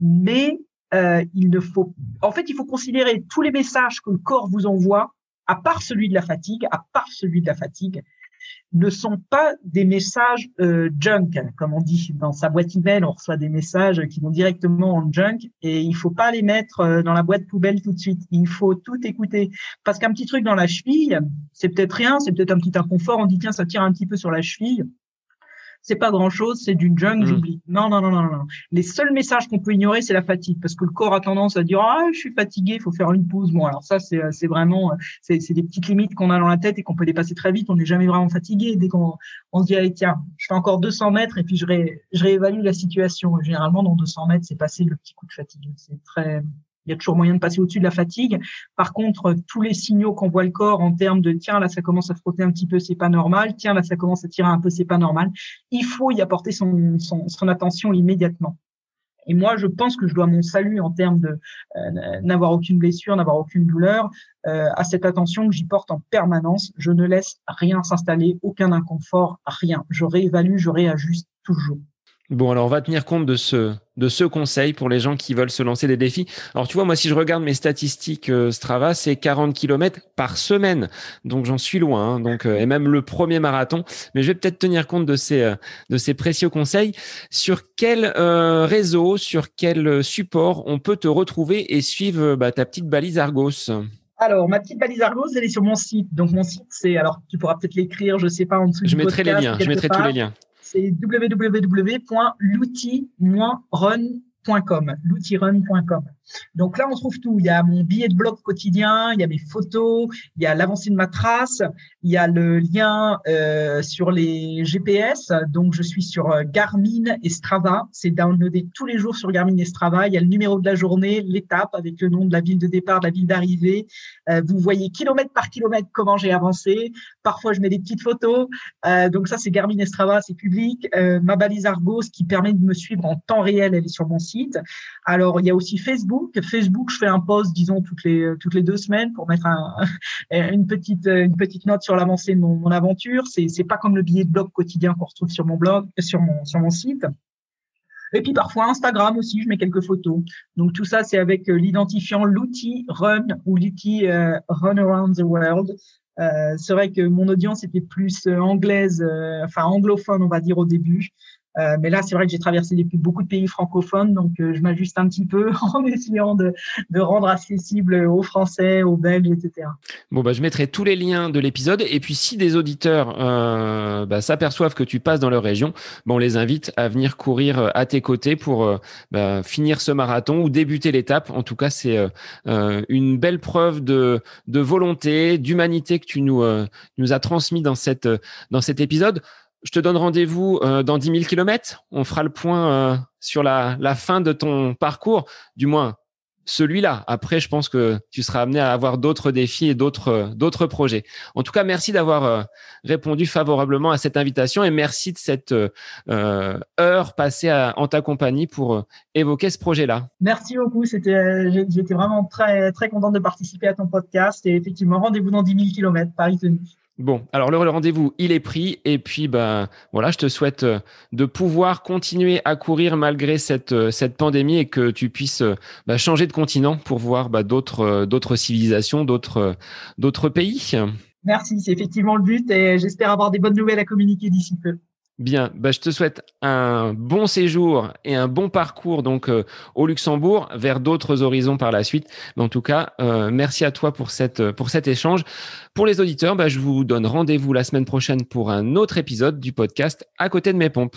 mais euh, il ne faut, en fait, il faut considérer tous les messages que le corps vous envoie, à part celui de la fatigue, à part celui de la fatigue, ne sont pas des messages euh, junk, comme on dit dans sa boîte email, on reçoit des messages qui vont directement en junk et il faut pas les mettre euh, dans la boîte poubelle tout de suite. Il faut tout écouter parce qu'un petit truc dans la cheville, c'est peut-être rien, c'est peut-être un petit inconfort. On dit tiens ça tire un petit peu sur la cheville c'est pas grand chose, c'est du junk, mm. j'oublie. Non, non, non, non, non. Les seuls messages qu'on peut ignorer, c'est la fatigue, parce que le corps a tendance à dire ah je suis fatigué, il faut faire une pause. Bon, alors ça c'est c'est vraiment c'est c'est des petites limites qu'on a dans la tête et qu'on peut dépasser très vite. On n'est jamais vraiment fatigué dès qu'on on se dit allez tiens, je fais encore 200 mètres et puis je ré, je réévalue la situation. Généralement dans 200 mètres, c'est passé le petit coup de fatigue. C'est très il y a toujours moyen de passer au-dessus de la fatigue. Par contre, tous les signaux qu'envoie le corps en termes de tiens là ça commence à frotter un petit peu, c'est pas normal. Tiens là ça commence à tirer un peu, c'est pas normal. Il faut y apporter son attention immédiatement. Et moi, je pense que je dois mon salut en termes de euh, n'avoir aucune blessure, n'avoir aucune douleur, euh, à cette attention que j'y porte en permanence. Je ne laisse rien s'installer, aucun inconfort, rien. Je réévalue, je réajuste toujours. Bon, alors on va tenir compte de ce, de ce conseil pour les gens qui veulent se lancer des défis. Alors tu vois, moi si je regarde mes statistiques euh, Strava, c'est 40 km par semaine. Donc j'en suis loin. Hein. donc, euh, et même le premier marathon. Mais je vais peut-être tenir compte de ces, euh, de ces précieux conseils. Sur quel réseau, sur quel support on peut te retrouver et suivre bah, ta petite balise Argos? Alors, ma petite balise Argos, elle est sur mon site. Donc, mon site, c'est, alors, tu pourras peut-être l'écrire, je sais pas, en dessous Je mettrai les liens, je mettrai tous les liens c'est www.l'outil-run.com, Donc là, on trouve tout. Il y a mon billet de blog quotidien, il y a mes photos, il y a l'avancée de ma trace, il y a le lien euh, sur les GPS. Donc, je suis sur euh, Garmin et Strava. C'est downloadé tous les jours sur Garmin et Strava. Il y a le numéro de la journée, l'étape avec le nom de la ville de départ, de la ville d'arrivée. Euh, vous voyez kilomètre par kilomètre comment j'ai avancé. Parfois, je mets des petites photos. Donc ça, c'est Garmin et Strava, c'est public. Ma balise Argos qui permet de me suivre en temps réel, elle est sur mon site. Alors, il y a aussi Facebook Facebook. je fais un post, disons toutes les toutes les deux semaines pour mettre une petite une petite note sur l'avancée de mon, aventure. C'est c'est pas comme le billet de blog quotidien qu'on retrouve sur mon blog, sur mon sur mon site. Et puis parfois Instagram aussi, je mets quelques photos. Donc tout ça, c'est avec euh, l'identifiant l'outil Run ou l'outil euh, Run Around the World. Euh, c'est vrai que mon audience était plus anglaise, enfin anglophone, on va dire au début. Euh, mais là, c'est vrai que j'ai traversé beaucoup de pays francophones, donc euh, je m'ajuste un petit peu en essayant de, rendre accessible aux Français, aux Belges, etc. Bon, bah, je mettrai tous les liens de l'épisode. Et puis, si des auditeurs euh, bah, s'aperçoivent que tu passes dans leur région, on les invite à venir courir à tes côtés pour bah, finir ce marathon ou débuter l'étape. En tout cas, c'est une belle preuve de, de volonté, d'humanité que tu nous, nous as transmis dans, cette, dans cet épisode. Je te donne rendez-vous euh, dans 10 000 kilomètres. On fera le point euh, sur la, fin de ton parcours, du moins celui-là. Après, je pense que tu seras amené à avoir d'autres défis et d'autres d'autres projets. En tout cas, merci d'avoir euh, répondu favorablement à cette invitation et merci de cette heure passée en ta compagnie pour évoquer ce projet-là. Merci beaucoup. J'étais vraiment très très contente de participer à ton podcast et effectivement, rendez-vous dans 10 000 kilomètres, Paris-Tenue. Bon, alors le rendez-vous, il est pris. Et puis, ben, voilà, je te souhaite euh, de pouvoir continuer à courir malgré cette, euh, cette pandémie et que tu puisses euh, bah, changer de continent pour voir bah, d'autres, d'autres civilisations, d'autres, d'autres pays. Merci, c'est effectivement le but et j'espère avoir des bonnes nouvelles à communiquer d'ici peu. Bien, bah, je te souhaite un bon séjour et un bon parcours donc euh, au Luxembourg vers d'autres horizons par la suite. Mais en tout cas, euh, merci à toi pour cette pour cet échange. Pour les auditeurs, bah, je vous donne rendez-vous la semaine prochaine pour un autre épisode du podcast À côté de mes pompes.